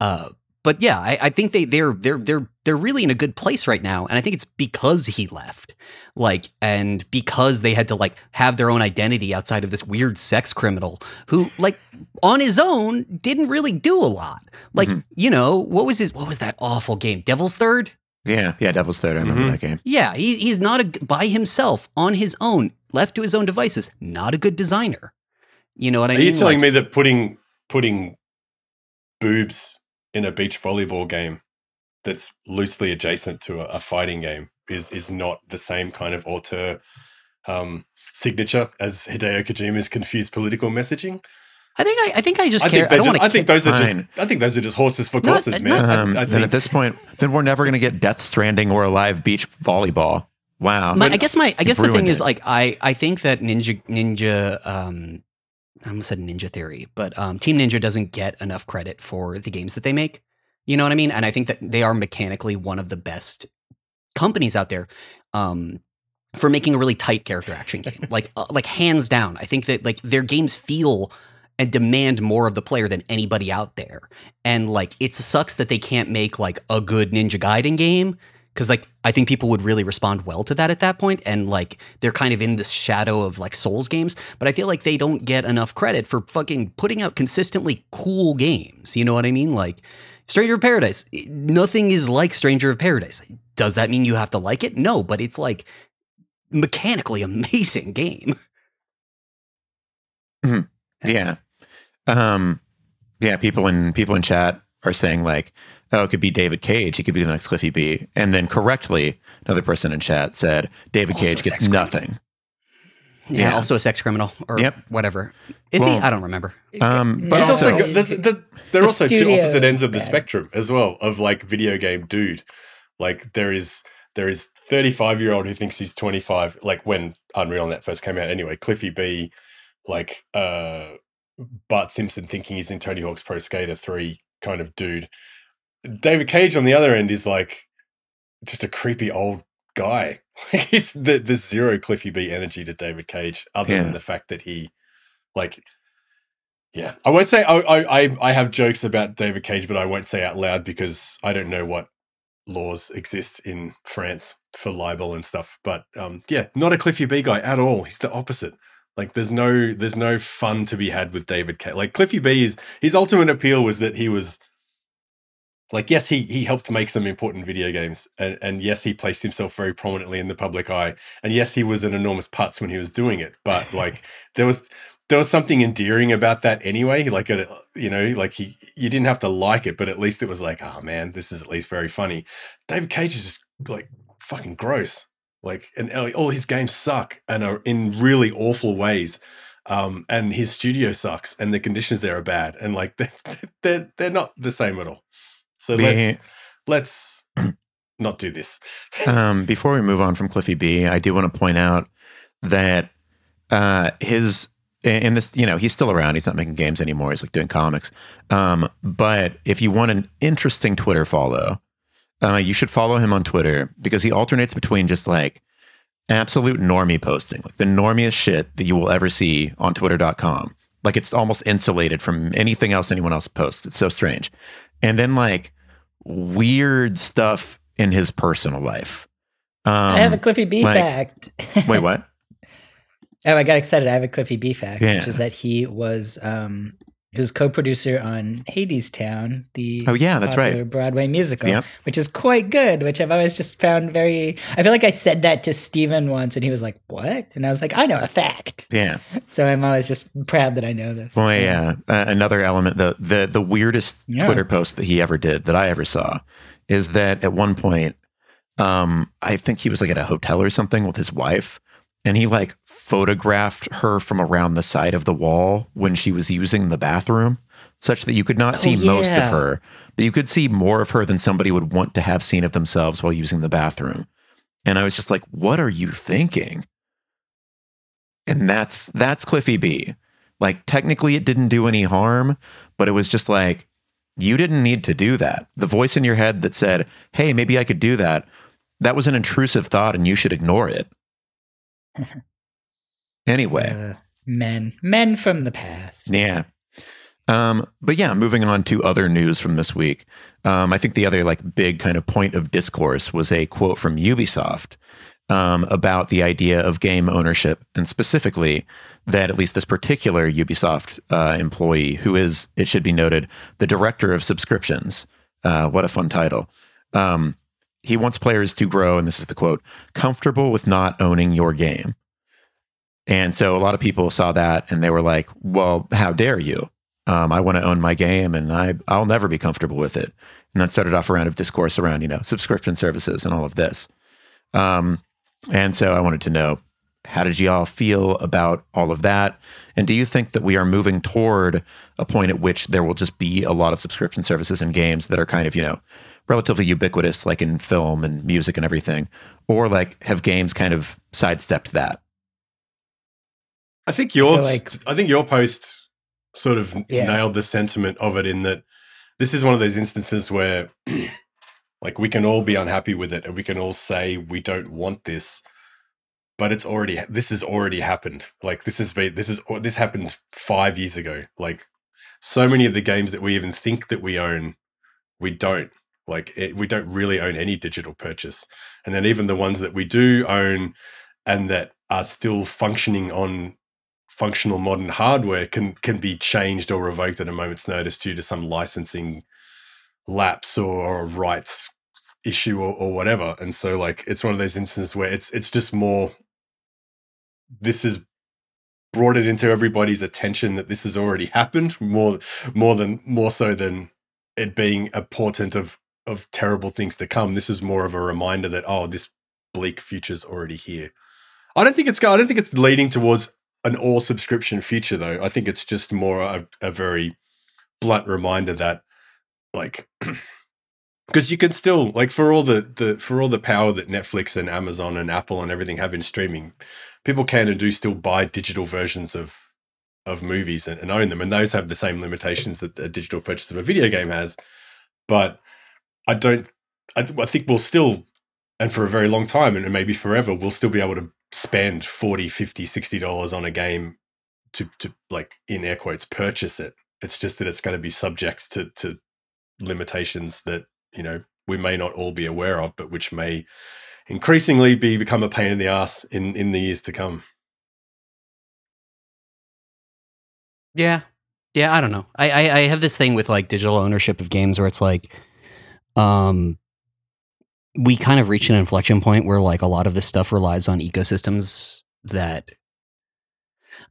Uh, but yeah, I, I think they they're they're they're they're really in a good place right now, and I think it's because he left, like, and because they had to like have their own identity outside of this weird sex criminal who, like, on his own didn't really do a lot. Like, Mhm. you know, what was his what was that awful game, Devil's Third? Yeah, yeah, Devil's Third. I remember Mhm. that game. Yeah, he, he's not a by himself on his own, left to his own devices. Not a good designer. You know what I are mean? you telling Like- me that putting putting boobs in a beach volleyball game that's loosely adjacent to a, a fighting game is is not the same kind of auteur um, signature as Hideo Kojima's confused political messaging? I think I, I think I just I care. think, I don't just, want to. I think those are just I think those are just horses for Not- courses, man. I- Um, I, then at this point, then we're never going to get Death Stranding or a live beach volleyball. Wow. My, I guess my I guess the thing ruined is like I I think that Ninja Ninja um I almost said Ninja Theory, but um, Team Ninja doesn't get enough credit for the games that they make. You know what I mean? And I think that they are mechanically one of the best companies out there um, for making a really tight character action game. like uh, like hands down, I think that like their games feel and demand more of the player than anybody out there. And like it sucks that they can't make like a good Ninja Gaiden game because like I think people would really respond well to that at that point, and like they're kind of in this shadow of like Souls games. But I feel like they don't get enough credit for fucking putting out consistently cool games. You know what I mean? Like Stranger of Paradise, nothing is like Stranger of Paradise. Does that mean you have to like it? No, but it's like mechanically amazing game. Yeah. Um, Yeah, people in people in chat are saying like, "Oh, it could be David Cage. He could be the next Cliffy B." And then correctly, another person in chat said David Also Cage gets nothing. Yeah, Yeah. also a sex criminal or Yep. whatever. Is he? I don't remember. Um, but There's also, also there's, the, there are the also two opposite ends of the bad. spectrum as well of like video game dude. Like there is there is 35 year old who thinks he's 25. Like when Unreal Net first came out, anyway. Cliffy B, like uh, Bart Simpson thinking he's in Tony Hawk's Pro Skater 3 kind of dude. David Cage on the other end is like just a creepy old guy. He's the there's zero Cliffy B energy to David Cage, other Yeah. than the fact that he like yeah. I won't say I, I I I have jokes about David Cage, but I won't say out loud because I don't know what laws exist in France for libel and stuff. But um yeah, not a Cliffy B guy at all. He's the opposite. Like there's no there's no fun to be had with David Cage. Like Cliffy B is his ultimate appeal was that he was like yes he he helped make some important video games and and yes he placed himself very prominently in the public eye and yes he was an enormous putz when he was doing it but like there was there was something endearing about that anyway like a, you know like he you didn't have to like it but at least it was like oh man this is at least very funny david cage is just like fucking gross like and all his games suck and are in really awful ways um and his studio sucks and the conditions there are bad and like they're they're, they're not the same at all so let's let's not do this. um, before we move on from Cliffy B, I do want to point out that uh, his in this, you know, he's still around. He's not making games anymore. He's like doing comics. Um, but if you want an interesting Twitter follow, uh, you should follow him on Twitter because he alternates between just like absolute normie posting, like the normiest shit that you will ever see on Twitter.com. Like it's almost insulated from anything else anyone else posts. It's so strange. And then like weird stuff in his personal life. Um, I have a Cliffy B like- fact. wait, what? Oh, I got excited. I have a Cliffy B fact, Yeah. which is that he was um was co-producer on Hadestown, the Oh, yeah, that's right. Broadway musical, Yep. which is quite good. Which I've always just found very. I feel like I said that to Steven once, and he was like, "What?" And I was like, "I know a fact." Yeah. So I'm always just proud that I know this. Well, yeah. Uh, another element, the the the weirdest Yeah. Twitter post that he ever did that I ever saw is that at one point, um, I think he was like at a hotel or something with his wife, and he like photographed her from around the side of the wall when she was using the bathroom, such that you could not Oh, see most of her, but you could see more of her than somebody would want to have seen of themselves while using the bathroom. And I was just like, "What are you thinking?" And that's that's Cliffy B. Like technically it didn't do any harm, but it was just like you didn't need to do that. The voice in your head that said, "Hey, maybe I could do that." That was an intrusive thought and you should ignore it. anyway, Uh, men, men from the past. yeah. Um, but yeah, moving on to other news from this week. Um, I think the other like big kind of point of discourse was a quote from Ubisoft um, about the idea of game ownership, and specifically that at least this particular Ubisoft uh, employee, who is, it should be noted, the director of subscriptions. Uh, what a fun title. Um, he wants players to grow, and this is the quote, comfortable with not owning your game. And so a lot of people saw that and they were like, well, how dare you? Um, I want to own my game and I, I'll never be comfortable with it. And that started off a round of discourse around, you know, subscription services and all of this. Um, and so I wanted to know, how did y'all feel about all of that? And do you think that we are moving toward a point at which there will just be a lot of subscription services and games that are kind of, you know, relatively ubiquitous, like in film and music and everything? Or like have games kind of sidestepped that? I think your feel like- I think your post sort of Yeah. nailed the sentiment of it in that this is one of those instances where like we can all be unhappy with it and we can all say we don't want this but it's already this has already happened. Like this has been this is this happened 5 years ago. Like so many of the games that we even think that we own we don't. Like it, we don't really own any digital purchase. And then even the ones that we do own and that are still functioning on functional modern hardware can can be changed or revoked at a moment's notice due to some licensing lapse or, or rights issue or, or whatever and so like it's one of those instances where it's it's just more this is brought it into everybody's attention that this has already happened more more than more so than it being a portent of of terrible things to come. This is more of a reminder that oh, this bleak future's already here. I don't think it's I don't think it's leading towards an all subscription future though. I think it's just more a, a very blunt reminder that like because you can still like for all the the for all the power that Netflix and Amazon and Apple and everything have in streaming, people can and do still buy digital versions of of movies and, and own them, and those have the same limitations that a digital purchase of a video game has. But I don't. I, I think we'll still, and for a very long time, and maybe forever, we'll still be able to spend 40 50 60 dollars on a game to to like in air quotes purchase it it's just that it's going to be subject to to limitations that you know we may not all be aware of, but which may increasingly be become a pain in the ass in in the years to come. Yeah, yeah. I don't know. I, I I have this thing with like digital ownership of games where it's like, um, we kind of reach an inflection point where like a lot of this stuff relies on ecosystems that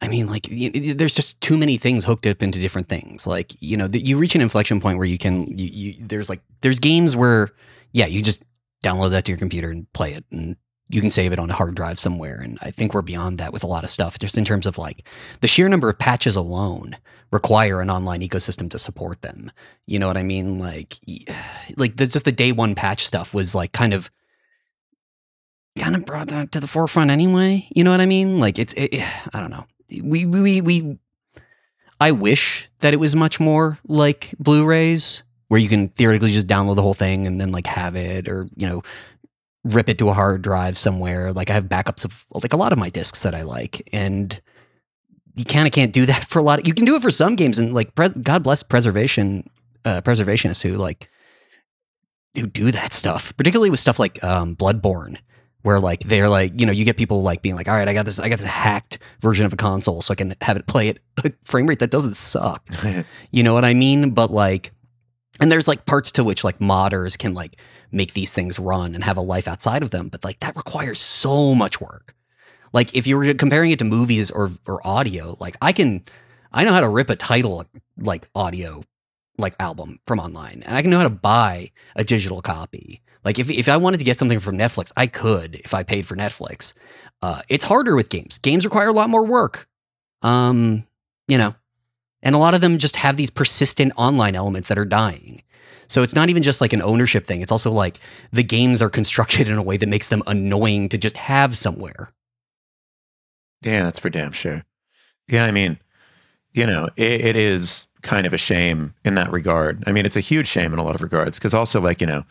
I mean, like, there's just too many things hooked up into different things. Like, you know, you reach an inflection point where you can, you, you, there's like, there's games where, yeah, you just download that to your computer and play it, and you can save it on a hard drive somewhere. And I think we're beyond that with a lot of stuff, just in terms of like the sheer number of patches alone require an online ecosystem to support them. You know what I mean? Like, like just the day one patch stuff was like kind of kind of brought that to the forefront anyway. You know what I mean? Like it's, it, I don't know we we we I wish that it was much more like Blu-rays where you can theoretically just download the whole thing and then like have it or you know rip it to a hard drive somewhere. Like I have backups of like a lot of my discs that I like and you kind of can't do that for a lot of, you can do it for some games and like pres- God bless preservation uh, preservationists who like who do that stuff particularly with stuff like um, Bloodborne where like they're like you know you get people like being like all right i got this i got this hacked version of a console so i can have it play it a frame rate that doesn't suck. You know what i mean? But like and there's like parts to which like modders can like make these things run and have a life outside of them but like that requires so much work like if you were comparing it to movies or or audio like i can i know how to rip a title like audio like album from online and i can know how to buy a digital copy like if if I wanted to get something from Netflix, I could if I paid for Netflix. Uh, it's harder with games. Games require a lot more work. Um, you know, and a lot of them just have these persistent online elements that are dying. So it's not even just like an ownership thing. It's also like the games are constructed in a way that makes them annoying to just have somewhere. Yeah, that's for damn sure. Yeah, I mean, you know, it, it is kind of a shame in that regard. I mean, it's a huge shame in a lot of regards because also, like, you know,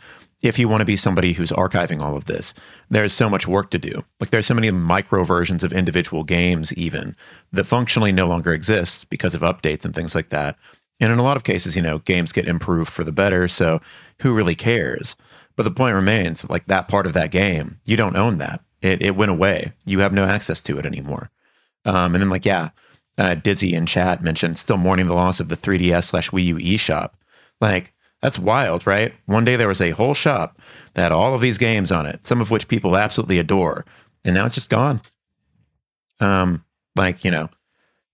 if you want to be somebody who's archiving all of this, there's so much work to do. Like there's so many micro versions of individual games even that functionally no longer exist because of updates and things like that. And in a lot of cases, you know, games get improved for the better, so who really cares? But the point remains, like that part of that game, you don't own that. It it went away. You have no access to it anymore. Um, and then like yeah, uh, Dizzy in chat mentioned still mourning the loss of the 3DS slash Wii U eShop. Like that's wild, right? One day there was a whole shop that had all of these games on it, some of which people absolutely adore, and now it's just gone. Um, like you know,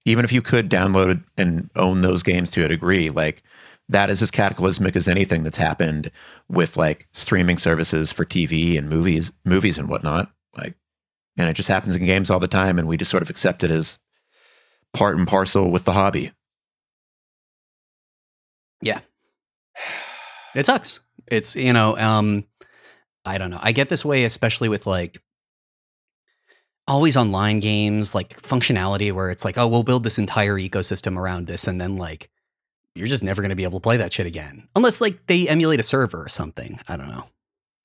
even if you could download and own those games to a degree, like that is as cataclysmic as anything that's happened with like streaming services for TV and movies, movies and whatnot. Like, and it just happens in games all the time, and we just sort of accept it as part and parcel with the hobby. Yeah, it sucks. It's you know, um, I don't know. I get this way, especially with like always online games, like functionality where it's like, oh, we'll build this entire ecosystem around this, and then like you're just never going to be able to play that shit again, unless like they emulate a server or something. I don't know.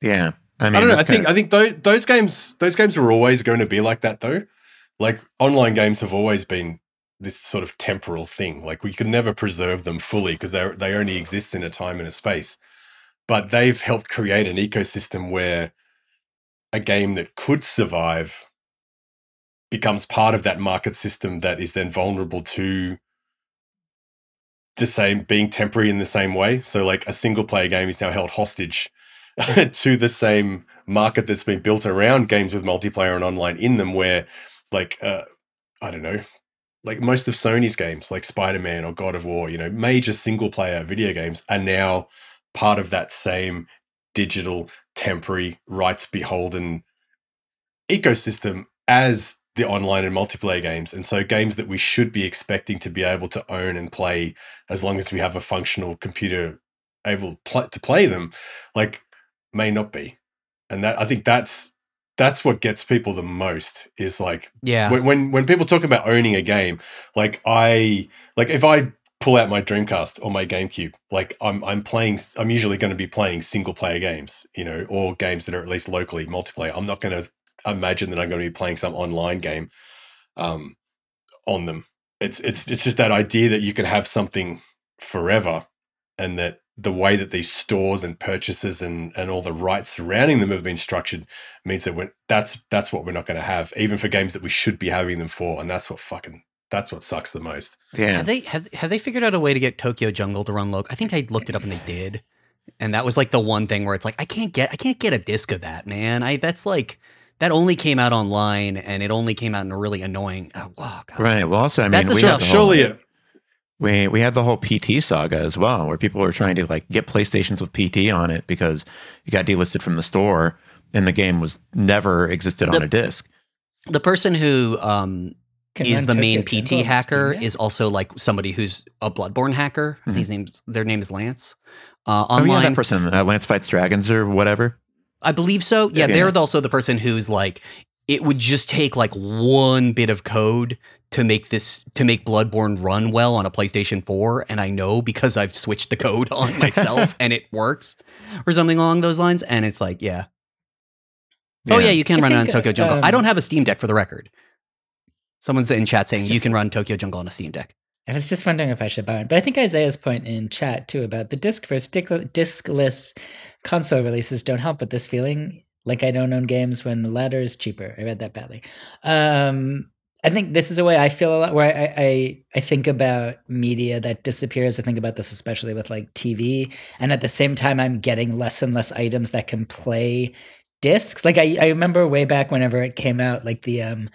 Yeah, I mean, I don't know. I think of- I think those, those games those games are always going to be like that though. Like online games have always been this sort of temporal thing. Like we can never preserve them fully because they they only exist in a time and a space. But they've helped create an ecosystem where a game that could survive becomes part of that market system that is then vulnerable to the same being temporary in the same way. So like a single player game is now held hostage to the same market that's been built around games with multiplayer and online in them where like uh, I don't know, like most of Sony's games, like Spider Man or God of War, you know, major single player video games are now part of that same digital, temporary, rights beholden ecosystem as the online and multiplayer games. And so games that we should be expecting to be able to own and play as long as we have a functional computer able pl- to play them, like may not be. And that I think that's that's what gets people the most is like Yeah. when, when when people talk about owning a game, like I like if I pull out my Dreamcast or my GameCube, like I'm I'm playing I'm usually going to be playing single player games, you know, or games that are at least locally multiplayer. I'm not going to imagine that I'm going to be playing some online game um on them. It's it's it's just that idea that you can have something forever and that the way that these stores and purchases and, and all the rights surrounding them have been structured means that we're, that's that's what we're not going to have, even for games that we should be having them for, and that's what fucking that's what sucks the most. Yeah. Have they have have they figured out a way to get Tokyo Jungle to run local? I think I looked it up and they did, and that was like the one thing where it's like I can't get I can't get a disc of that man. I that's like that only came out online and it only came out in a really annoying. Oh, wow, God. Right. Well, also, I mean, That's we stuff- had the whole, Surely, it, we we had the whole PT saga as well, where people were trying to like get PlayStations with PT on it because it got delisted from the store, and the game was never existed on a disc. The person who um, is the main PT hacker Steam, yeah? is also like somebody who's a Bloodborne hacker. Mhm. His name's their name is Lance. Uh, Oh yeah, that person, uh, Lance fights dragons or whatever. I believe so. Yeah, Yeah. they're also the person who's like, it would just take like one bit of code to make this to make Bloodborne run well on a PlayStation 4, and I know because I've switched the code on myself and it works, or something along those lines. And it's like, yeah, oh yeah, you can I run it on Tokyo Jungle. I um, don't have a Steam Deck for the record. Someone's in chat saying It's you can run Tokyo Jungle on a Steam Deck. I was just wondering if I should buy one, but I think Isaiah's point in chat too about the disc versus dick- discless console releases don't help with this feeling like I don't own games when the latter is cheaper. I read that badly. Um, I think this is a way I feel a lot where I, I I think about media that disappears. I think about this especially with like TV, and at the same time, I'm getting less and less items that can play discs. Like I, I remember way back whenever it came out, like the um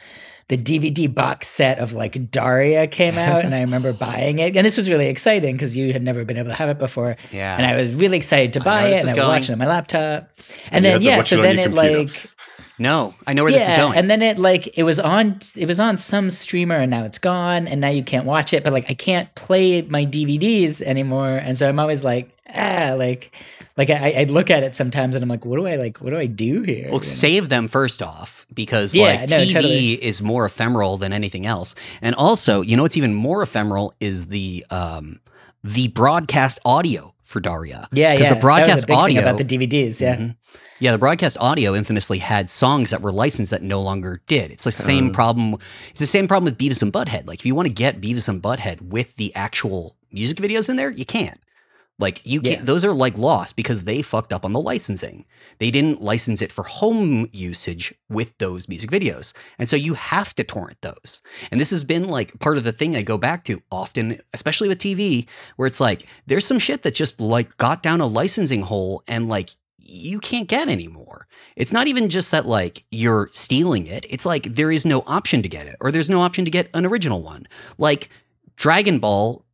the DVD box set of like Daria came out, and I remember buying it. And this was really exciting because you had never been able to have it before, Yeah, and I was really excited to buy it, and I was going. watching it on my laptop. And And then yeah, so it then it computer. like no, I know where this is going. and then it like it was on it was on some streamer and now it's gone and now you can't watch it but like I can't play my DVDs anymore and so I'm always like ah like like I, I look at it sometimes and I'm like what do I like what do I do here Well, save them first off because Yeah, like no, TV totally. is more ephemeral than anything else. And also, you know what's even more ephemeral is the um the broadcast audio for Daria. yeah 'cause yeah Because the broadcast that was a big audio- about the DVDs yeah Mhm. Yeah, the broadcast audio infamously had songs that were licensed that no longer did. It's the same Uh. problem. It's the same problem with Beavis and Butthead. Like, if you want to get Beavis and Butthead with the actual music videos in there, you can't. Like, you can't. Yeah. Those are like lost because they fucked up on the licensing. They didn't license it for home usage with those music videos, and so you have to torrent those. And this has been like part of the thing I go back to often, especially with TV, where it's like there's some shit that just like got down a licensing hole and like you can't get anymore. It's not even just that like you're stealing it. It's like there is no option to get it or there's no option to get an original one. Like Dragon Ball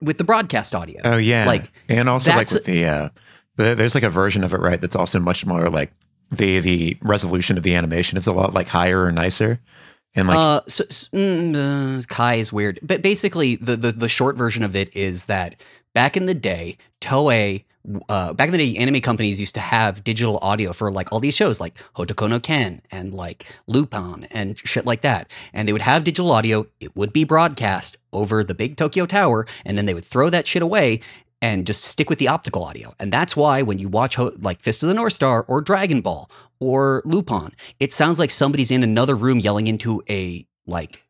with the broadcast audio. Oh yeah, Like, and also like with the, uh, the there's like a version of it right that's also much more like the the resolution of the animation is a lot like higher or nicer, and like uh, so, s- mm, uh, Kai is weird, but basically the, the the short version of it is that back in the day, Toei, uh, back in the day, anime companies used to have digital audio for like all these shows, like Hokuto no Ken and like Lupin and shit like that, and they would have digital audio. It would be broadcast over the big Tokyo Tower, and then they would throw that shit away. And just stick with the optical audio. And that's why when you watch Ho- like Fist of the North Star or Dragon Ball or Lupin, it sounds like somebody's in another room yelling into a like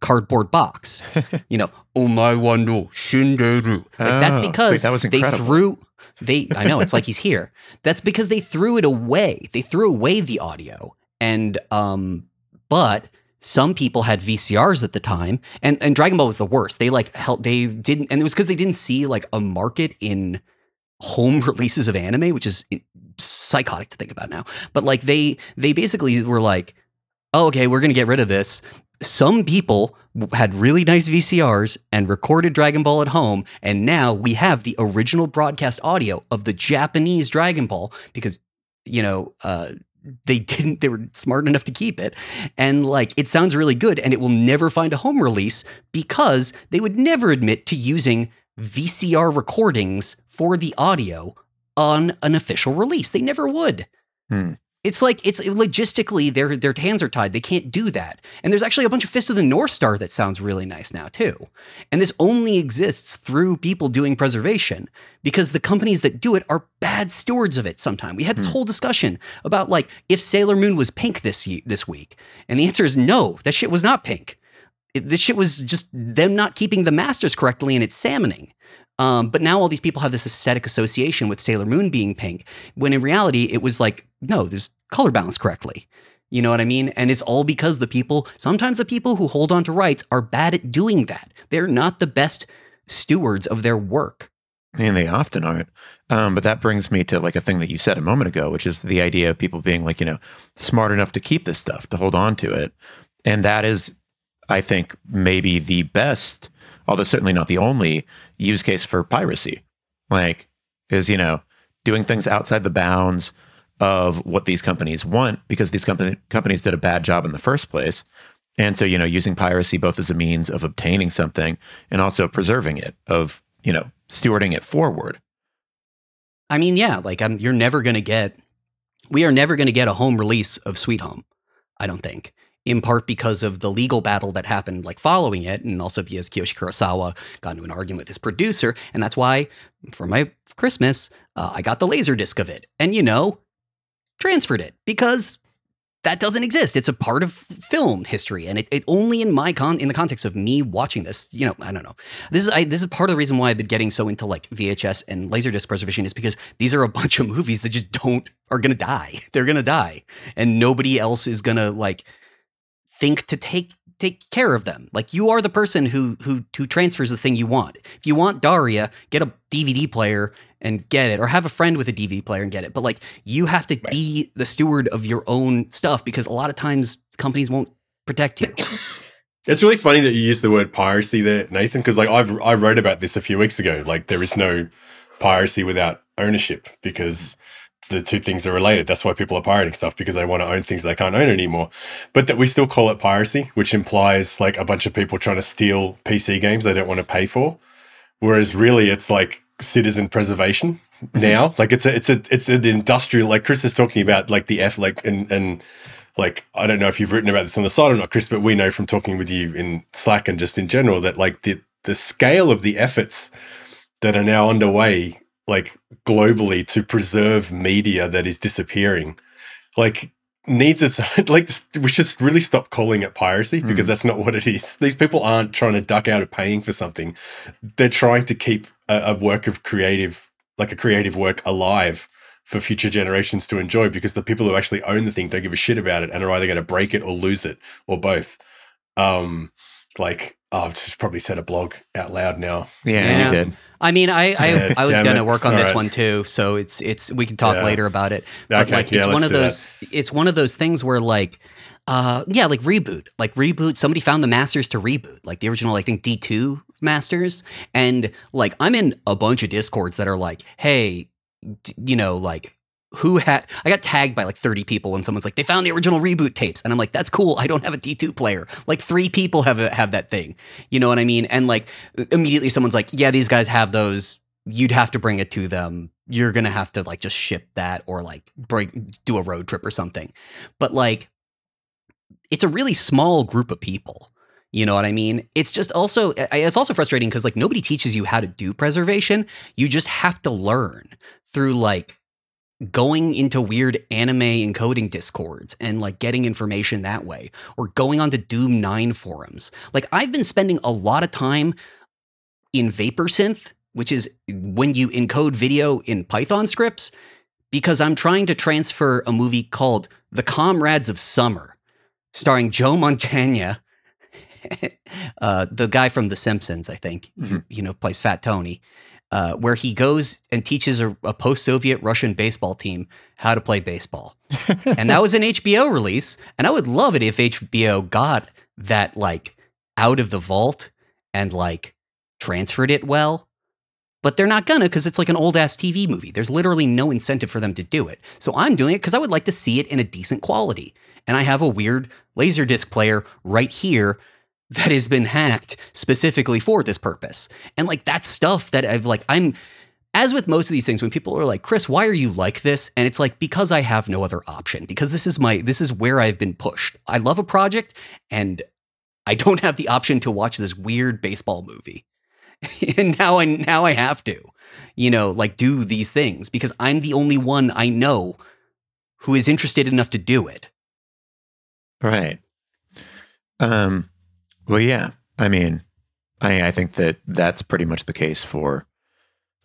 cardboard box. you know, oh my wando shinderu. Like that's Oh, wait, because that was they incredible. threw they I know it's like he's here. That's because they threw it away. They threw away the audio. And um but some people had VCRs at the time, and, and Dragon Ball was the worst. They like helped. They didn't, and it was because they didn't see like a market in home releases of anime, which is psychotic to think about now. But like they they basically were like, oh, okay, we're gonna get rid of this. Some people had really nice VCRs and recorded Dragon Ball at home, and now we have the original broadcast audio of the Japanese Dragon Ball because you know uh, they didn't they were smart enough to keep it and like it sounds really good and it will never find a home release because they would never admit to using VCR recordings for the audio on an official release. They never would. Hmm. It's like it's logistically their their hands are tied. They can't do that. And there's actually a bunch of Fist of the North Star that sounds really nice now too. And this only exists through people doing preservation because the companies that do it are bad stewards of it sometimes. We had this Hmm. whole discussion about like if Sailor Moon was pink this this week. And the answer is no, that shit was not pink. It, this shit was just them not keeping the masters correctly and it's salmoning. Um, but now all these people have this aesthetic association with Sailor Moon being pink, when in reality it was like, no, there's color balance correctly. You know what I mean? And it's all because the people, sometimes the people who hold on to rights are bad at doing that. They're not the best stewards of their work. And they often aren't. Um, but that brings me to like a thing that you said a moment ago, which is the idea of people being like, you know, smart enough to keep this stuff, to hold on to it. And that is, I think, maybe the best, although certainly not the only use case for piracy. Like, is, you know, doing things outside the bounds of what these companies want because these company, companies did a bad job in the first place. And so, you know, using piracy both as a means of obtaining something and also preserving it, of, you know, stewarding it forward. I mean, yeah, like I'm, you're never going to get, we are never going to get a home release of Sweet Home, I don't think. In part because of the legal battle that happened, like following it, and also because Kiyoshi Kurosawa got into an argument with his producer, and that's why for my Christmas uh, I got the laser disc of it, and you know, transferred it because that doesn't exist. It's a part of film history, and it, it only in my con in the context of me watching this. You know, I don't know. This is I, this is part of the reason why I've been getting so into like VHS and laserdisc preservation is because these are a bunch of movies that just don't are gonna die. They're gonna die, and nobody else is gonna like think to take take care of them. Like you are the person who who who transfers the thing you want. If you want Daria, get a DVD player and get it, or have a friend with a DVD player and get it. But like you have to Right. be the steward of your own stuff because a lot of times companies won't protect you. It's really funny that you use the word piracy there, Nathan, because like I've I wrote about this a few weeks ago. Like there is no piracy without ownership because the two things are related. That's why people are pirating stuff because they want to own things they can't own anymore. But that we still call it piracy, which implies like a bunch of people trying to steal PC games they don't want to pay for. Whereas really it's like citizen preservation mm-hmm. now. like it's a it's a it's an industrial like Chris is talking about like the F like and and like I don't know if you've written about this on the site or not, Chris, but we know from talking with you in Slack and just in general that like the the scale of the efforts that are now underway, like globally, to preserve media that is disappearing, like needs its like we should really stop calling it piracy because Mm. that's not what it is. These people aren't trying to duck out of paying for something; they're trying to keep a, a work of creative, like a creative work, alive for future generations to enjoy because the people who actually own the thing don't give a shit about it and are either going to break it or lose it or both. Um, like oh, I've just probably said a blog out loud now. Yeah, Yeah. you did. I mean, I I, Yeah, I was gonna it. work on All this right. one too, so it's it's we can talk Yeah. later about it. But Okay, like yeah, it's let's one of do that. those it's one of those things where like uh yeah, like reboot. Like reboot, somebody found the masters to reboot. Like the original I think D2 masters and like I'm in a bunch of discords that are like, "Hey, d- you know, like who had I got tagged by like 30 people when someone's like they found the original reboot tapes. And I'm like that's cool. I don't have a D2 player. Like 3 people have a, have that thing. You know what I mean? And like immediately someone's like yeah these guys have those. You'd have to bring it to them. You're going to have to like just ship that or like do a road trip or something. But like it's a really small group of people. You know what I mean? It's just also it's also frustrating because like nobody teaches you how to do preservation. You just have to learn through like going into weird anime encoding discords and like getting information that way or going onto Doom9 forums. Like I've been spending a lot of time in VapourSynth, which is when you encode video in Python scripts because I'm trying to transfer a movie called The Comrades of Summer starring Joe Mantegna uh, the guy from The Simpsons, I think, Mhm. you know, plays Fat Tony, uh, where he goes and teaches a, a post-Soviet Russian baseball team how to play baseball, and that was an HBO release. And I would love it if HBO got that like out of the vault and like transferred it well. But they're not gonna because it's like an old ass TV movie. There's literally no incentive for them to do it. So I'm doing it because I would like to see it in a decent quality. And I have a weird Laserdisc player right here that has been hacked specifically for this purpose. And like that's stuff that I've like I'm as with most of these things when people are like chris why are you like this? And it's like because i have no other option. Because this is my this is where i've been pushed. I love a project and i don't have the option to watch this weird baseball movie. And now i now i have to you know like do these things because i'm the only one i know who is interested enough to do it. Right. Um, well, yeah. I mean, I, I think that that's pretty much the case for,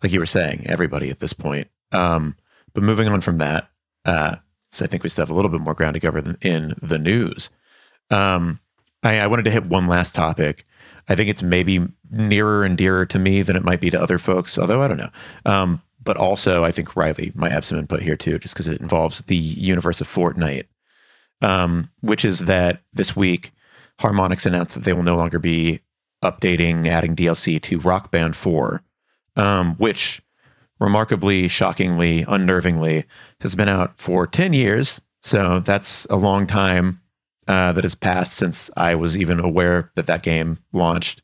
like you were saying, everybody at this point. Um, but moving on from that, uh, so I think we still have a little bit more ground to cover in the news. Um, I, I wanted to hit one last topic. I think it's maybe nearer and dearer to me than it might be to other folks, although I don't know. Um, but also, I think Riley might have some input here too, just because it involves the universe of Fortnite, um, which is that this week, Harmonix announced that they will no longer be updating, adding DLC to Rock Band 4, um, which remarkably, shockingly, unnervingly has been out for 10 years. So that's a long time uh, that has passed since I was even aware that that game launched.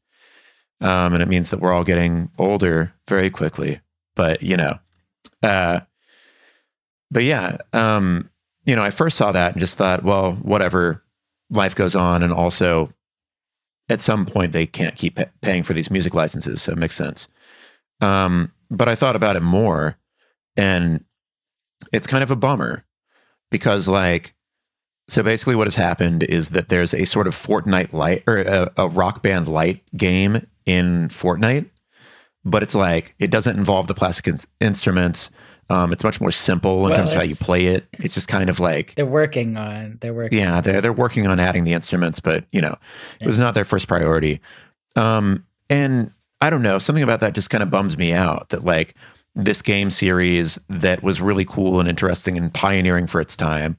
Um, and it means that we're all getting older very quickly. But, you know, uh, but yeah, um, you know, I first saw that and just thought, well, whatever, life goes on. And also, at some point, they can't keep pa- paying for these music licenses. So it makes sense. Um, but I thought about it more, and it's kind of a bummer because, like, so basically, what has happened is that there's a sort of Fortnite light or a, a rock band light game in Fortnite, but it's like it doesn't involve the plastic in- instruments. Um, it's much more simple in Well, terms of how you play it. It's just kind of like They're working on. They're working. yeah, they're they're working on adding the instruments, but you know, it was not their first priority. Um, and I don't know, something about that just kind of bums me out that like this game series that was really cool and interesting and pioneering for its time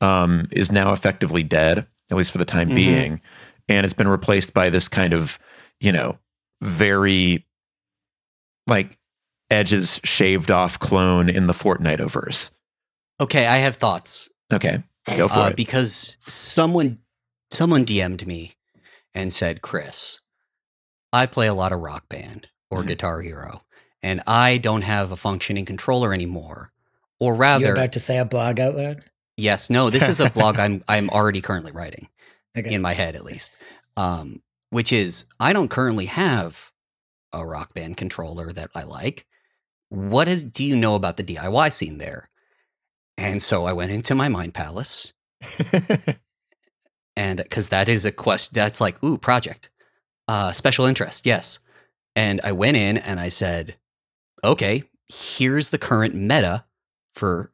um, is now effectively dead, at least for the time Mhm. being, and it's been replaced by this kind of, you know, very like edges shaved off clone in the Fortnite verse. okay i have thoughts Okay, go for uh, it. because someone someone DM'd me and said, "Chris, I play a lot of Rock Band or Mhm. Guitar Hero, and I don't have a functioning controller anymore." Or rather, You're rather, about to say a blog out loud. yes, no, this is a blog I'm I'm already currently writing Okay. in my head at least. Um, which is I don't currently have a Rock Band controller that I like. What is do you know about the DIY scene there? And so I went into my mind palace and because that is a question that's like ooh project uh special interest yes. And i went in and i said okay here's the current meta for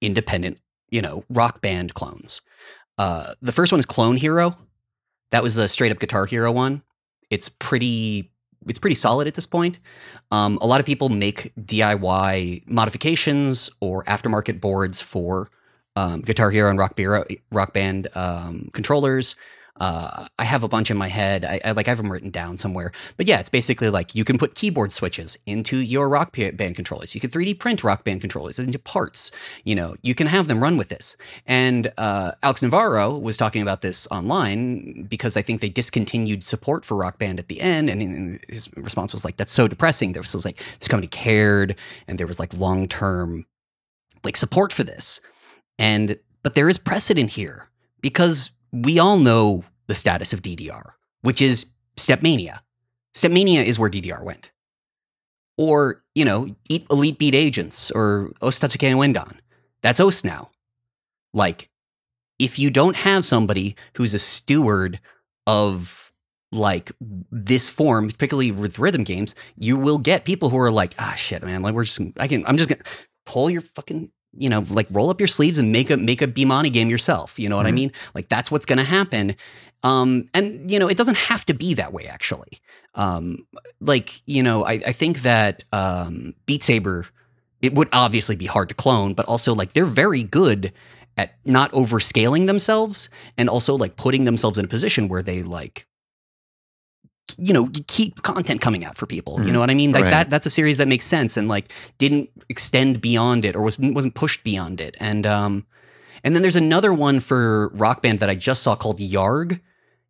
independent you know rock band clones. Uh the first one is clone hero. That was the straight up guitar hero one. It's pretty it's pretty solid at this point um, a lot of people make diy modifications or aftermarket boards for um, Guitar Hero and Rock, Hero, Rock Band um, controllers. Uh, I have a bunch in my head. I, I like I have them written down somewhere. But yeah, it's basically like you can put keyboard switches into your Rock Band controllers. You can 3D print Rock Band controllers into parts. You know, you can have them run with this. And uh, Alex Navarro was talking about this online because I think they discontinued support for Rock Band at the end, and and his response was like, "That's so depressing." There was like this company cared, and there was like long term like support for this. And but there is precedent here because we all know the status of DDR, which is Stepmania. Stepmania is where DDR went. Or, you know, Elite Beat Agents or Osu Tatakae Ouendan. That's OS now. Like, if you don't have somebody who's a steward of like this form, particularly with rhythm games, you will get people who are like, ah shit, man, like we're just I can I'm just gonna pull your fucking you know, like roll up your sleeves and make a make a Bemani game yourself. You know what I Mhm. mean? Like that's what's going to happen. Um, and you know, it doesn't have to be that way. Actually, um, like you know, I, I think that um, Beat Saber, it would obviously be hard to clone, but also like they're very good at not overscaling themselves and also like putting themselves in a position where they like you know keep content coming out for people you Mhm. know what i mean like Right. that that's a series that makes sense and like didn't extend beyond it or was, wasn't pushed beyond it and um and then there's another one for rock band that i just saw called yarg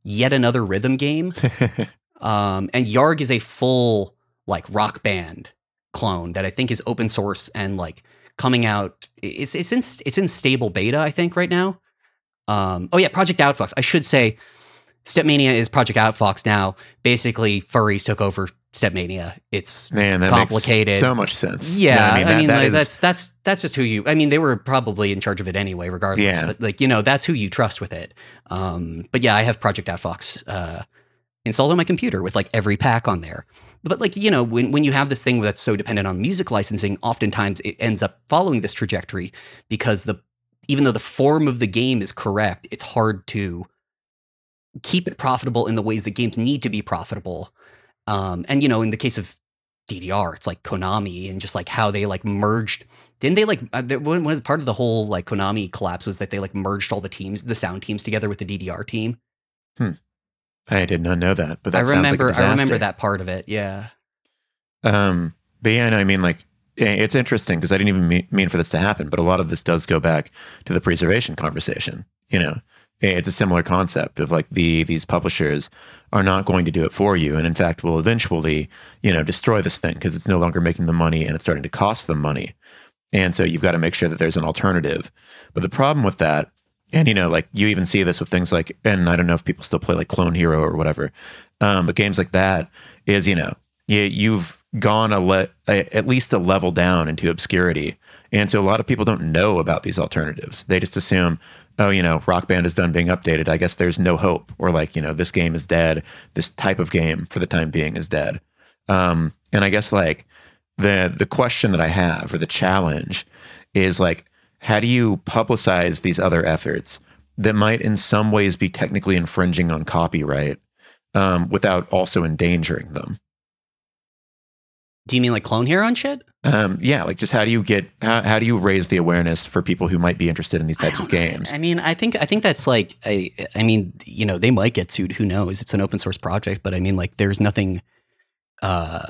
yet another rhythm game um, and Yarg is a full like rock band clone that I think is open source and like coming out. It's it's in it's in stable beta I think right now. Um, oh yeah, Project Outfox. I should say, Stepmania is Project Outfox now. Basically, furries took over Stepmania. It's Man, that Complicated. makes so much sense. yeah, I mean, that- that like, is- that's that's that's just who you. I mean, they were probably in charge of it anyway, regardless. Yeah. But like you know, that's who you trust with it. Um, but yeah, I have Project Outfox uh, installed on my computer with like every pack on there. But like you know, when when you have this thing that's so dependent on music licensing, oftentimes it ends up following this trajectory because the even though the form of the game is correct, it's hard to keep it profitable in the ways that games need to be profitable. Um, and you know, in the case of DDR, it's like Konami and just like how they like merged. Didn't they like uh, one part of the whole like Konami collapse was that they like merged all the teams, the sound teams together with the DDR team. Hmm. I did not know that, but that I sounds like remember, I remember that part of it. Yeah, Um, but yeah, no, I mean, like, it's interesting because I didn't even mean for this to happen, but a lot of this does go back to the preservation conversation. You know, it's a similar concept of like the these publishers are not going to do it for you, and in fact, will eventually, you know, destroy this thing because it's no longer making them money and it's starting to cost them money. And so you've got to make sure that there's an alternative. But the problem with that, and you know, like you even see this with things like, and I don't know if people still play like Clone Hero or whatever, um, but games like that is, you know, you, you've gone a le- a, at least a level down into obscurity, and so a lot of people don't know about these alternatives. They just assume, oh, you know, Rock Band is done being updated. I guess there's no hope, or like, you know, this game is dead. This type of game for the time being is dead. Um, and I guess like the the question that I have or the challenge is like, how do you publicize these other efforts that might in some ways be technically infringing on copyright um, without also endangering them? Do you mean like Clone Hero and shit? Um, yeah, like just how do you get how, how do you raise the awareness for people who might be interested in these types of games? I mean, I think I think that's like I I mean, you know, they might get sued. Who knows? It's an open source project, but I mean, like, there's nothing. Uh,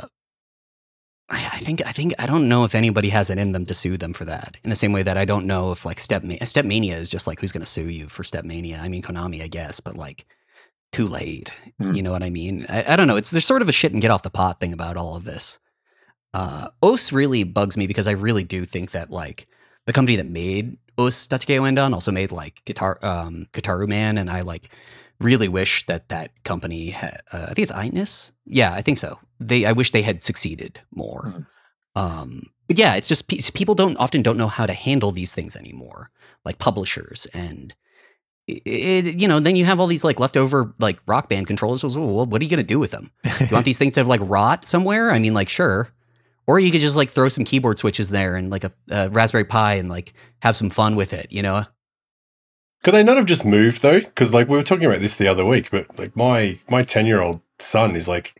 I, I think I think I don't know if anybody has it in them to sue them for that. In the same way that I don't know if like Step Stepmania is just like who's going to sue you for Stepmania. I mean, Konami, I guess, but like. Too late. Mhm. You know what I mean? I, I don't know. It's there's sort of a shit and get off the pot thing about all of this. Uh, Osu really bugs me because I really do think that like the company that made Osu Tatakae Ouendan also made like Guitar um, Gitaroo Man, and I like really wish that that company had. Uh, I think it's Ignis. Yeah, I think so. They I wish they had succeeded more. Mhm. Um, but yeah, it's just pe- people don't often don't know how to handle these things anymore, like publishers and. It, it- you know, then you have all these like leftover like rock band controllers. Well, what are you gonna do with them? You want these things to have like rot somewhere? I mean, like, sure. Or you could just like throw some keyboard switches there and like a, a Raspberry Pi and like have some fun with it, you know? Could they not have just moved though? Because like we were talking about this the other week, but like my my ten year old son is like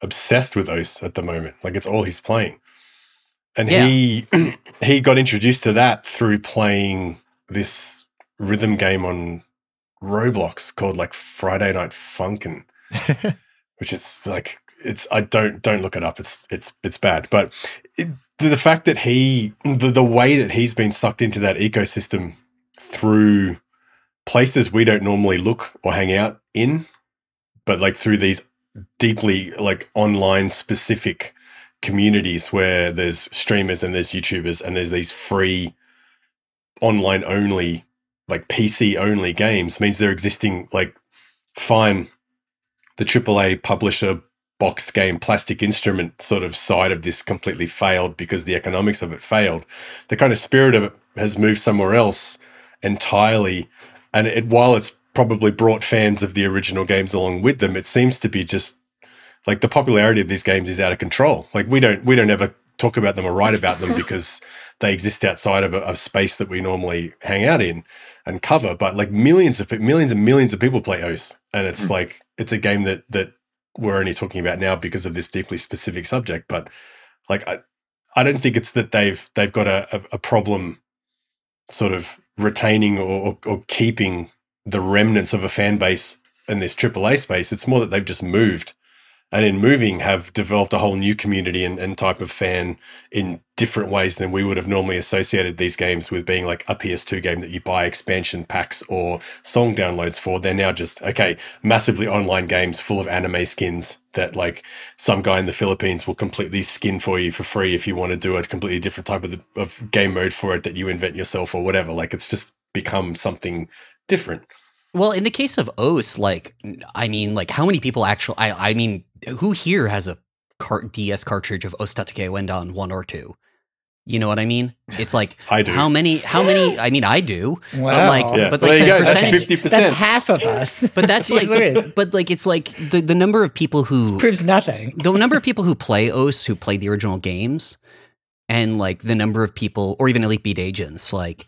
obsessed with Osu at the moment. Like it's all he's playing, and Yeah. he he got introduced to that through playing this rhythm game on Roblox called like Friday Night Funkin', which is like it's I don't don't look it up. It's it's it's bad, but it, the, fact that he the, the way that he's been sucked into that ecosystem through places we don't normally look or hang out in, but like through these deeply like online specific communities where there's streamers and there's YouTubers and there's these free online only like PC only games means they're existing like fine the AAA publisher boxed game plastic instrument sort of side of this completely failed because the economics of it failed. The kind of spirit of it has moved somewhere else entirely. And it, while it's probably brought fans of the original games along with them, it seems to be just like the popularity of these games is out of control. Like we don't we don't ever talk about them or write about them because they exist outside of a, a space that we normally hang out in and cover. But like millions of millions and millions of people play Osu, and it's Hmm. like it's a game that that we're only talking about now because of this deeply specific subject. But like I, I don't think it's that they've they've got a, a, problem sort of retaining or, or, or keeping the remnants of a fan base in this AAA space. It's more that they've just moved and in moving have developed a whole new community and, and, type of fan in different ways than we would have normally associated these games with being like a PS2 game that you buy expansion packs or song downloads for. They're now just, okay, massively online games full of anime skins that like some guy in the Philippines will completely skin for you for free if you want to do a completely different type of, of game mode for it that you invent yourself or whatever. Like it's just become something different. Well, in the case of Osu, like, I mean, like, how many people actually, I, I mean, who here has a DS cartridge of Osu Tatakae Ouendan 1 or 2? You know what I mean? It's like I do. How many? How many? I mean, I do. Wow. But like, Yeah. but like there you the go. That's percentage. fifty That's half of us. But that's like, There is. but like, it's like the the number of people who proves nothing. the number of people who play Osu who play the original games, and like the number of people, or even Elite Beat Agents, like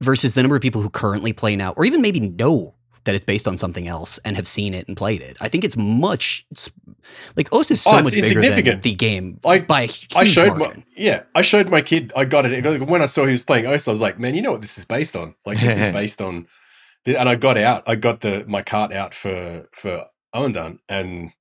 versus the number of people who currently play now, or even maybe know that it's based on something else and have seen it and played it. I think it's much it's, like Osu is so Oh, it's much bigger than the game I- by a huge I showed margin. my yeah, I showed my kid. I got it when I saw he was playing Osu I was like, man, you know what this is based on? Like this is based on. And I got out. I got the my cart out for for Ouendan and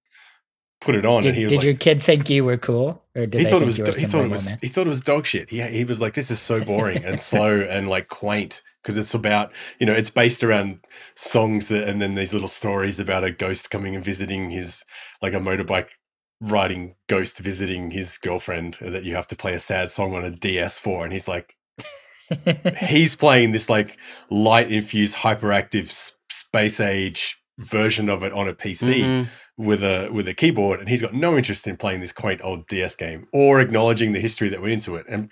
put it on, Did, and he was did like, your kid think you were cool, or did he thought it was you do- he thought it white was woman? he thought it was dog shit. He he was like, this is so boring and slow and like quaint because it's about you know it's based around songs that, and then these little stories about a ghost coming and visiting his like a motorbike riding ghost visiting his girlfriend that you have to play a sad song on a DS4 and he's like he's playing this like light infused hyperactive s- space age version of it on a PC Mhm. with a with a keyboard and he's got no interest in playing this quaint old DS game or acknowledging the history that went into it and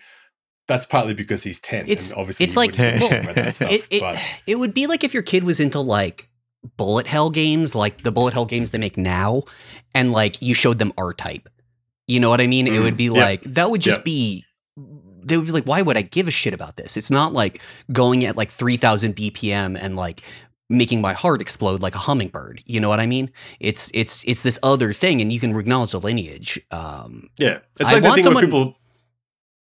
that's partly because he's 10 It's- and obviously it's like- wouldn't give a shit well, stuff, It, it, it would be like if your kid was into like bullet hell games, like the bullet hell games they make now, and like you showed them R type. You know what I mean? It Mm, would be yep. like that would just be they would be like, why would I give a shit about this? It's not like going at like three thousand BPM and like making my heart explode like a hummingbird. You know what I mean? It's it's it's this other thing, and you can acknowledge the lineage. Um, yeah it's I the want thing someone- where people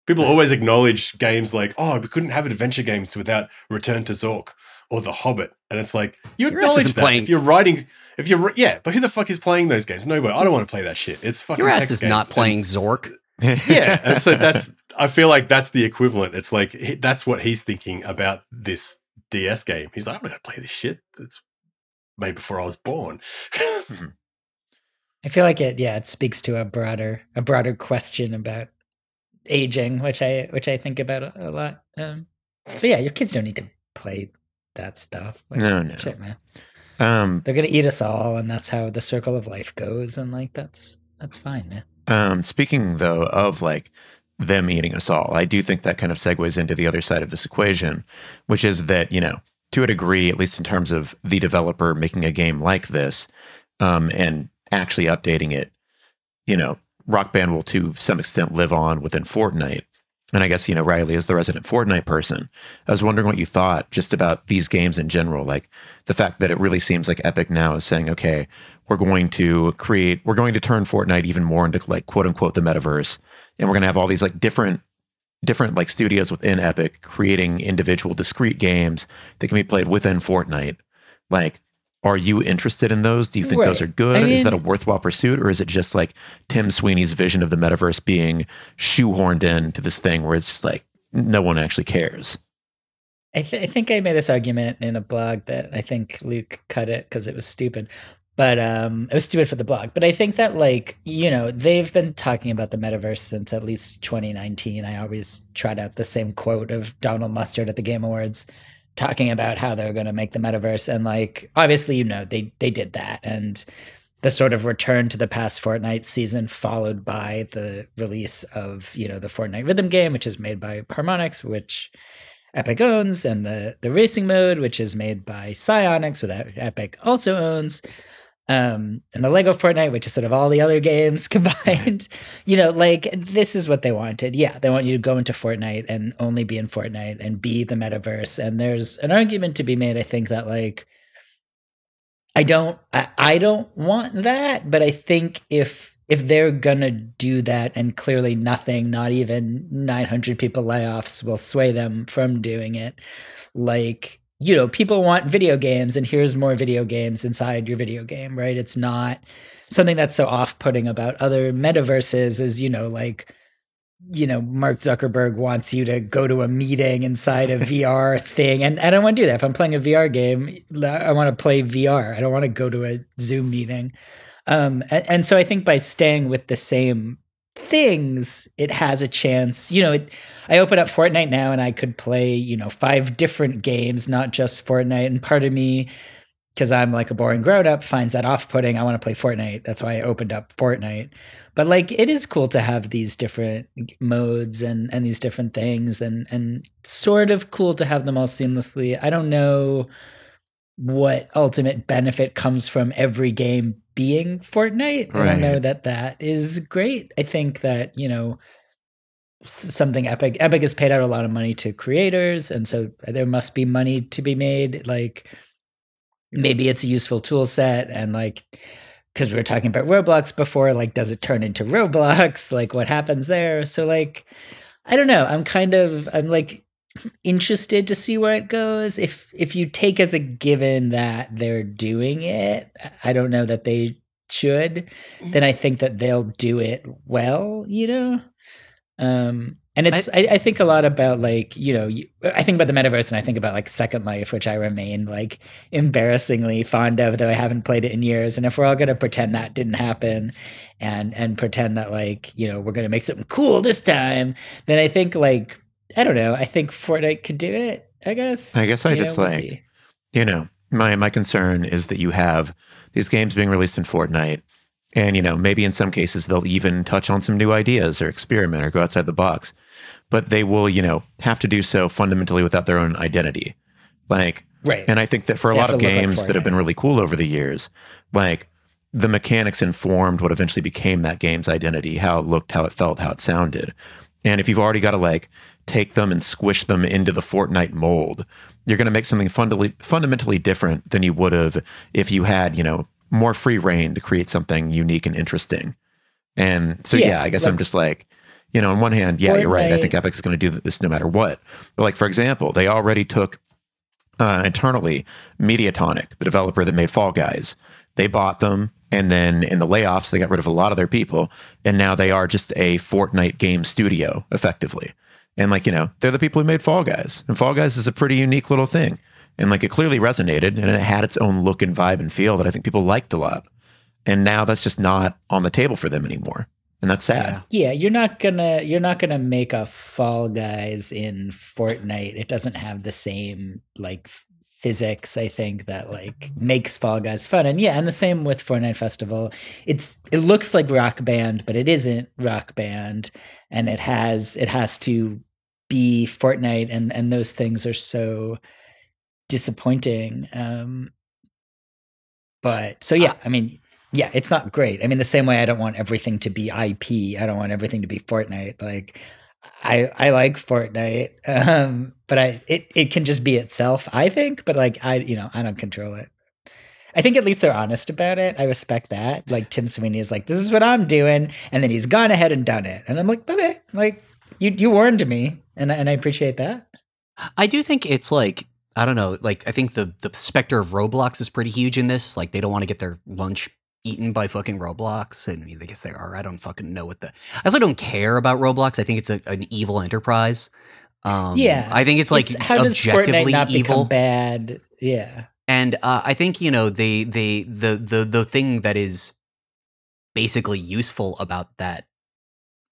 people always acknowledge games like oh we couldn't have adventure games without Return to Zork or The Hobbit. And it's like you Your ass acknowledge isn't that. playing- if you're writing if you're yeah but who the fuck is playing those games? Nobody I don't want to play that shit. It's fucking your ass text is games. not And- playing Zork. yeah and so that's i feel like that's the equivalent. It's like he- that's what he's thinking about this ds game. He's like i'm not gonna play this shit. It's made before i was born. Mm-hmm. I feel like it. Yeah, it speaks to a broader a broader question about aging, which I which I think about a, a lot. Um, but yeah, your kids don't need to play that stuff. Like, No, no. shit, man. Um, They're gonna eat us all, and that's how the circle of life goes. And like that's that's fine, man. Um, speaking though of like them eating us all, I do think that kind of segues into the other side of this equation, which is that, you know, to a degree, at least in terms of the developer making a game like this, um, and actually updating it, you know, Rock Band will to some extent live on within Fortnite. And I guess, you know, Riley is the resident Fortnite person. I was wondering what you thought just about these games in general, like the fact that it really seems like Epic now is saying, okay, we're going to create, we're going to turn Fortnite even more into like quote unquote the metaverse. And we're going to have all these like different, different like studios within Epic creating individual discrete games that can be played within Fortnite. Like, are you interested in those? Do you think those are good? I is that a worthwhile pursuit? Or is it just like Tim Sweeney's vision of the metaverse being shoehorned into this thing where it's just like no one actually cares? I, th- I think I made this argument in a blog that I think Luke cut it because it was stupid. But um, it was stupid for the blog. But I think that, like, you know, they've been talking about the metaverse since at least 2019. I always trot out the same quote of Donald Mustard at the Game Awards talking about how they're going to make the metaverse. And, like, obviously, you know, they, they did that. And the sort of return to the past Fortnite season, followed by the release of, you know, the Fortnite rhythm game, which is made by Harmonix, which Epic owns, and the the racing mode, which is made by Psyonix, that Epic also owns, um, and the Lego Fortnite, which is sort of all the other games combined. you know, like this is what they wanted. Yeah, they want you to go into Fortnite and only be in Fortnite and be the metaverse. And there's an argument to be made, I think, that like I don't I, I don't want that, but I think if if they're gonna do that and clearly nothing not even 900 people layoffs will sway them from doing it like you know people want video games and here's more video games inside your video game right? It's not something that's so off-putting about other metaverses is you know like you know mark zuckerberg wants you to go to a meeting inside a vr thing. And i don't want to do that. If i'm playing a vr game i want to play vr i don't want to go to a zoom meeting. Um, and, and, so I think by staying with the same things, it has a chance. You know, it, I open up Fortnite now and I could play, you know, five different games, not just Fortnite. And part of me, because I'm like a boring grown up, finds that off putting. I want to play Fortnite. That's why I opened up Fortnite. But like, it is cool to have these different modes and and these different things, and and sort of cool to have them all seamlessly. I don't know what ultimate benefit comes from every game being Fortnite. Right. I don't know that that is great. I think that, you know, something Epic Epic has paid out a lot of money to creators and so there must be money to be made like maybe it's a useful tool set and like because we were talking about Roblox before like does it turn into Roblox like what happens there so like I don't know I'm kind of I'm like interested to see where it goes. If if you take as a given that they're doing it, I don't know that they should. Then I think that they'll do it well. You know. Um, and it's I, I, think a lot about like you know you, I think about the metaverse and I think about like Second Life, which I remain like embarrassingly fond of, though I haven't played it in years. And if we're all gonna pretend that didn't happen, and and pretend that like you know we're gonna make something cool this time, then I think like I don't know. I think Fortnite could do it. I guess. I guess I you just know, we'll like, you know, my my concern is that you have these games being released in Fortnite, and you know, maybe in some cases they'll even touch on some new ideas or experiment or go outside the box, but they will, you know, have to do so fundamentally without their own identity. Like, right. And I think that for a they lot of games like that have been really cool over the years, like the mechanics informed what eventually became that game's identity, how it looked, how it felt, how it sounded. And if you've already got to like take them and squish them into the Fortnite mold. You're going to make something fundamentally fundamentally different than you would have if you had, you know, more free reign to create something unique and interesting. And so, yeah, yeah I guess I'm just like, you know, on one hand, yeah, Fortnite. you're right. I think Epic's going to do this no matter what. But like, for example, they already took uh, internally Mediatonic, the developer that made Fall Guys. They bought them, and then in the layoffs, they got rid of a lot of their people, and now they are just a Fortnite game studio, effectively. And like, you know, they're the people who made Fall Guys. And Fall Guys is a pretty unique little thing. And like it clearly resonated and it had its own look and vibe and feel that I think people liked a lot. And now that's just not on the table for them anymore. And that's sad. Yeah, yeah you're not gonna you're not gonna make a Fall Guys in Fortnite. It doesn't have the same like physics i think that like makes fall guys fun and yeah and the same with fortnite festival it's it looks like rock band but it isn't rock band and it has it has to be fortnite and and those things are so disappointing um but so yeah i mean yeah it's not great i mean the same way i don't want everything to be ip i don't want everything to be fortnite like I I like Fortnite, um, but I it it can just be itself. I think, but like I you know I don't control it. I think at least they're honest about it. I respect that. Like Tim Sweeney is like, this is what I'm doing, and then he's gone ahead and done it, and I'm like, okay, like you you warned me, and and I appreciate that. I do think it's like I don't know, like I think the the specter of Roblox is pretty huge in this. Like they don't want to get their lunch eaten by fucking Roblox, and I guess they are. I don't fucking know what the. I also don't care about Roblox. I think it's a, an evil enterprise. Um, yeah, I think it's like it's, how objectively does evil, bad. Yeah, and uh, I think you know they they the the the thing that is basically useful about that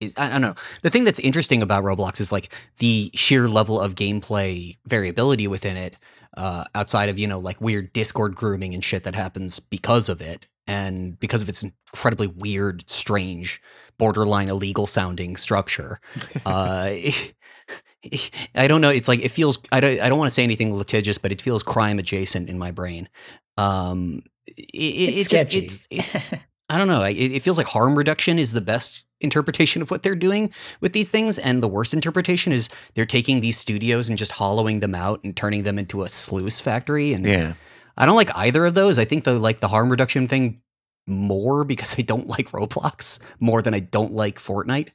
is I don't know. The thing that's interesting about Roblox is like the sheer level of gameplay variability within it. Uh, outside of you know like weird Discord grooming and shit that happens because of it, and because of its incredibly weird, strange, borderline illegal sounding structure. uh, I don't know. It's like it feels. I don't. I don't want to say anything litigious, but it feels crime adjacent in my brain. Um, it, it's, it's just it's it's. I don't know. It, it feels like harm reduction is the best interpretation of what they're doing with these things, and the worst interpretation is they're taking these studios and just hollowing them out and turning them into a sluice factory. And yeah. I don't like either of those. I think the like the harm reduction thing more because I don't like Roblox more than I don't like Fortnite.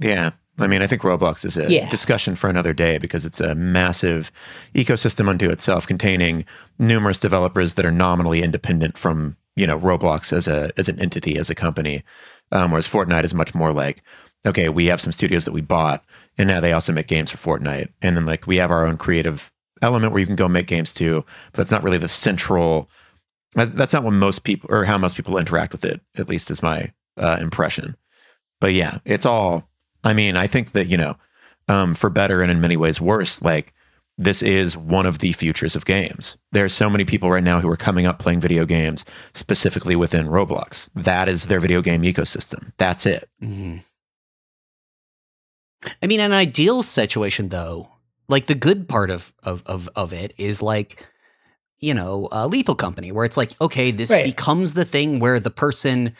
Yeah. I mean, I think Roblox is a Yeah. discussion for another day because it's a massive ecosystem unto itself containing numerous developers that are nominally independent from, you know, Roblox as a as an entity, as a company. Um, whereas Fortnite is much more like, okay, we have some studios that we bought and now they also make games for Fortnite. And then like we have our own creative element where you can go make games too, but that's not really the central that's, not what most people or how most people interact with it, at least is my uh, impression. But yeah, it's all I mean, I think that, you know, um, for better and in many ways worse, like this is one of the futures of games. There are so many people right now who are coming up playing video games specifically within Roblox. That is their video game ecosystem. That's it. Mm-hmm. I mean, an ideal situation though, like the good part of of of, of it is like, you know, a lethal company where it's like, okay, this Right. becomes the thing where the person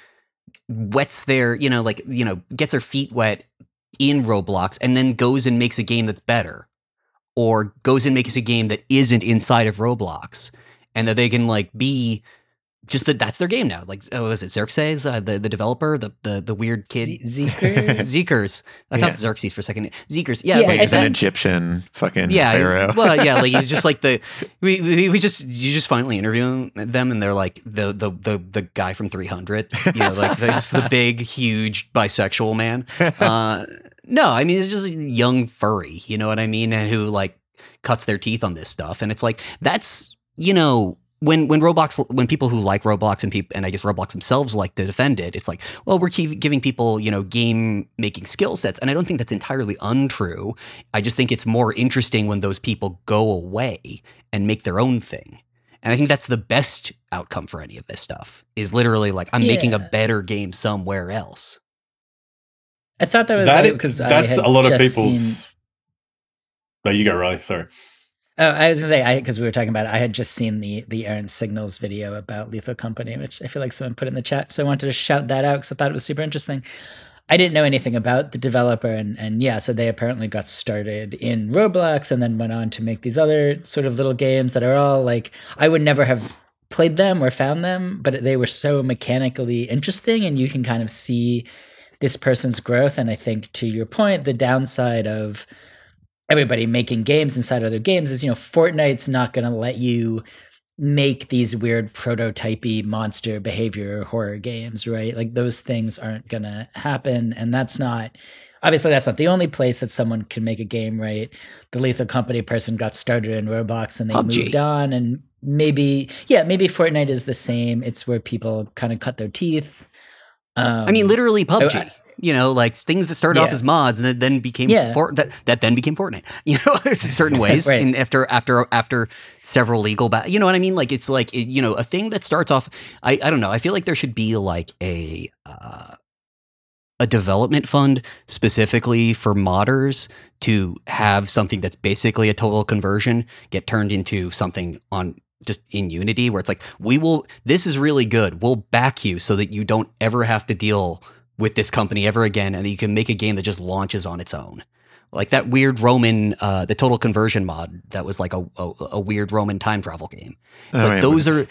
wets their, you know, like, you know, gets their feet wet in Roblox and then goes and makes a game that's better. Or goes and makes a game that isn't inside of Roblox. And that they can like be just that that's their game now. Like, oh, was it Xerxes, uh, the the developer, the the the weird kid, Z- Zeker. Zeekerss. I Yeah. thought Xerxes for a second. Zeekerss. Yeah, Yeah, like He's an Egyptian fucking yeah, pharaoh. well, yeah, like he's just like the we, we we just you just finally interview them and they're like the the the the guy from 300, you know, like this the big huge bisexual man. Uh no, I mean it's just a young furry, you know what I mean, and who like cuts their teeth on this stuff and it's like that's, you know, when when Roblox when people who like Roblox and people and I guess Roblox themselves like to defend it, it's like, well, we're giving people you know game making skill sets, and I don't think that's entirely untrue. I just think it's more interesting when those people go away and make their own thing. And I think that's the best outcome for any of this stuff. Is literally like I'm making a better game somewhere else. I thought that was That is, because that's a lot of people's. No, you go, Riley. Sorry. Oh, I was gonna say, because we were talking about it, I had just seen the the Errant Signal's video about Lethal Company, which I feel like someone put in the chat, so I wanted to shout that out because I thought it was super interesting. I didn't know anything about the developer, and and yeah, so they apparently got started in Roblox and then went on to make these other sort of little games that are all like I would never have played them or found them, but they were so mechanically interesting, and you can kind of see this person's growth. And I think to your point, the downside of everybody making games inside other games is you know Fortnite's not going to let you make these weird prototypey monster behavior horror games right like those things aren't going to happen and that's not obviously that's not the only place that someone can make a game right the lethal company person got started in roblox and they PUBG. moved on and maybe yeah maybe fortnite is the same it's where people kind of cut their teeth um, I mean, literally PUBG. I- you know, like things that started off as mods and then, then became Yeah. Fort, that that then became Fortnite. You know, certain ways. Right. And after after after several legal, ba- you know what I mean? Like it's like you know a thing that starts off. I I don't know. I feel like there should be like a. Uh, a development fund specifically for modders to have something that's basically a total conversion get turned into something on just in Unity where it's like we will this is really good. We'll back you so that you don't ever have to deal with this company ever again and you can make a game that just launches on its own. Like that weird Roman uh the total conversion mod that was like a a, a weird Roman time travel game. It's All like right, those are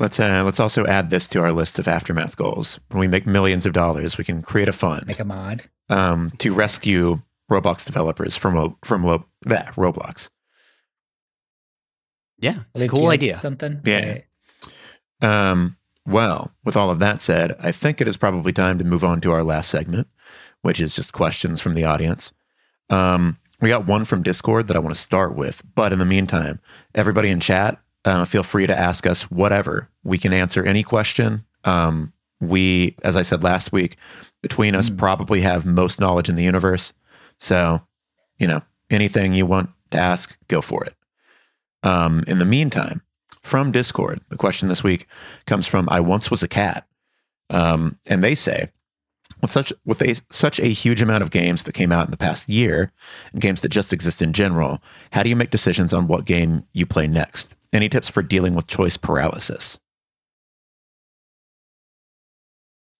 Let's uh, let's also add this to our list of aftermath goals. When we make millions of dollars, we can create a fund make a mod um, to rescue Roblox developers from Ro- from Lo- bleh, Roblox. Yeah, it's a cool idea. something Yeah. Sorry. Um, well, with all of that said, I think it is probably time to move on to our last segment, which is just questions from the audience. Um, we got one from Discord that I want to start with, but in the meantime, everybody in chat, uh, feel free to ask us whatever. We can answer any question. Um, we, as I said last week, between us, Mm. probably have most knowledge in the universe. So, you know, anything you want to ask, go for it. Um, in the meantime, from Discord, the question this week comes from I once was a cat, um, and they say with such with a such a huge amount of games that came out in the past year and games that just exist in general, how do you make decisions on what game you play next? Any tips for dealing with choice paralysis?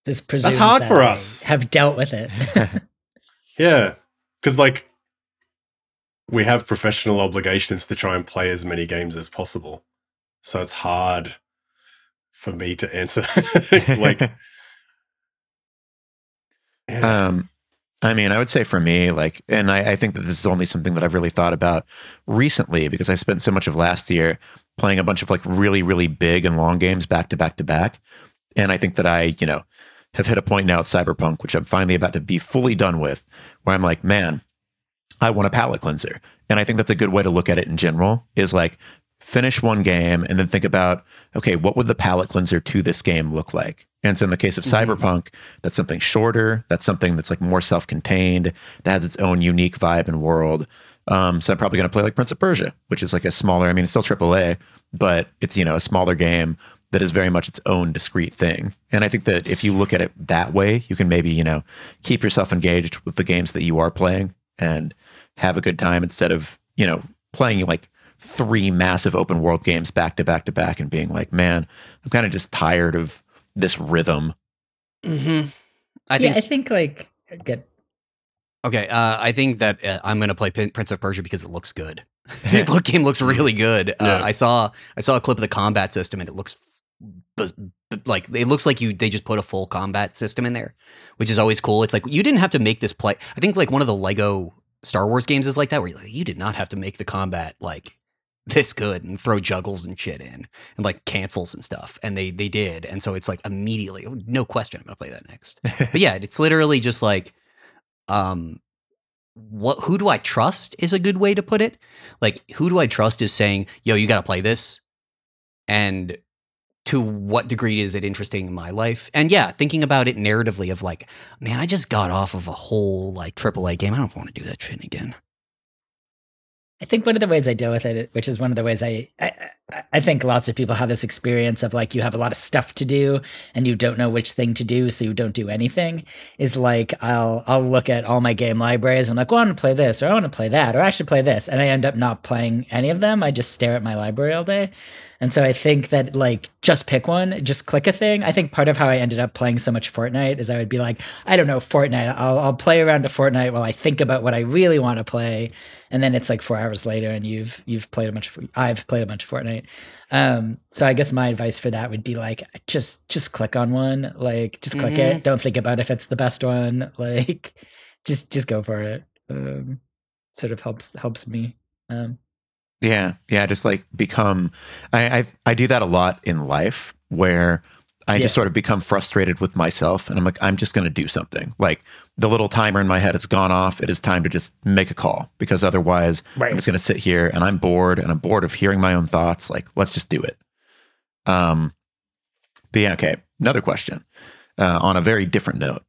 This presumes hard that for I us. Have dealt with it. Yeah, because like we have professional obligations to try and play as many games as possible, so it's hard for me to answer. like, yeah. Um, I mean, I would say for me, like, and I, I think that this is only something that I've really thought about recently because I spent so much of last year playing a bunch of like really, really big and long games back to back to back. And I think that I, you know, have hit a point now with Cyberpunk, which I'm finally about to be fully done with, where I'm like, man, I want a palate cleanser. And I think that's a good way to look at it in general is like finish one game and then think about, okay, what would the palate cleanser to this game look like? And so in the case of Mhm. Cyberpunk, that's something shorter, that's something that's like more self-contained, that has its own unique vibe and world. Um, so I'm probably going to play like Prince of Persia, which is like a smaller, I mean, it's still AAA, but it's, you know, a smaller game that is very much its own discrete thing. And I think that if you look at it that way, you can maybe, you know, keep yourself engaged with the games that you are playing and have a good time instead of, you know, playing like three massive open world games back to back to back and being like, man, I'm kind of just tired of this rhythm. Mm-hmm. I yeah, think I think like good. Okay, uh, I think that uh, I'm gonna play Pin- Prince of Persia because it looks good. this look game looks really good. Uh, Yeah. I saw I saw a clip of the combat system and it looks b- b- like it looks like you they just put a full combat system in there, which is always cool. It's like you didn't have to make this play. I think like one of the Lego Star Wars games is like that, where like, you did not have to make the combat like this good and throw juggles and shit in and like cancels and stuff, and they they did, and so it's like immediately, no question, I'm gonna play that next but yeah, it's literally just like, um, what? Who do I trust is a good way to put it. Like, who do I trust is saying, "Yo, you got to play this," and to what degree is it interesting in my life? And yeah, thinking about it narratively of like, man, I just got off of a whole like AAA game. I don't want to do that shit again. I think one of the ways I deal with it, which is one of the ways I, I, I- think lots of people have this experience of like you have a lot of stuff to do and you don't know which thing to do, so you don't do anything. Is like I'll I'll look at all my game libraries. And I'm like, well, I want to play this, or I want to play that, or I should play this, and I end up not playing any of them. I just stare at my library all day. And so I think that like just pick one, just click a thing. I think part of how I ended up playing so much Fortnite is I would be like, I don't know, Fortnite. I'll I'll play around to Fortnite while I think about what I really want to play, and then it's like four hours later, and you've you've played a bunch of I've played a bunch of Fortnite. Um, so I guess my advice for that would be like just just click on one, like just click Mhm. it. Don't think about if it's the best one. Like just just go for it. Um, sort of helps helps me. Um, Yeah, yeah, just like become. I I, I do that a lot in life where I Yeah. just sort of become frustrated with myself, and I'm like, I'm just going to do something. Like the little timer in my head has gone off. It is time to just make a call because otherwise, Right. I'm just going to sit here and I'm bored and I'm bored of hearing my own thoughts. Like, let's just do it. Um, but yeah, okay. Another question uh, on a very different note.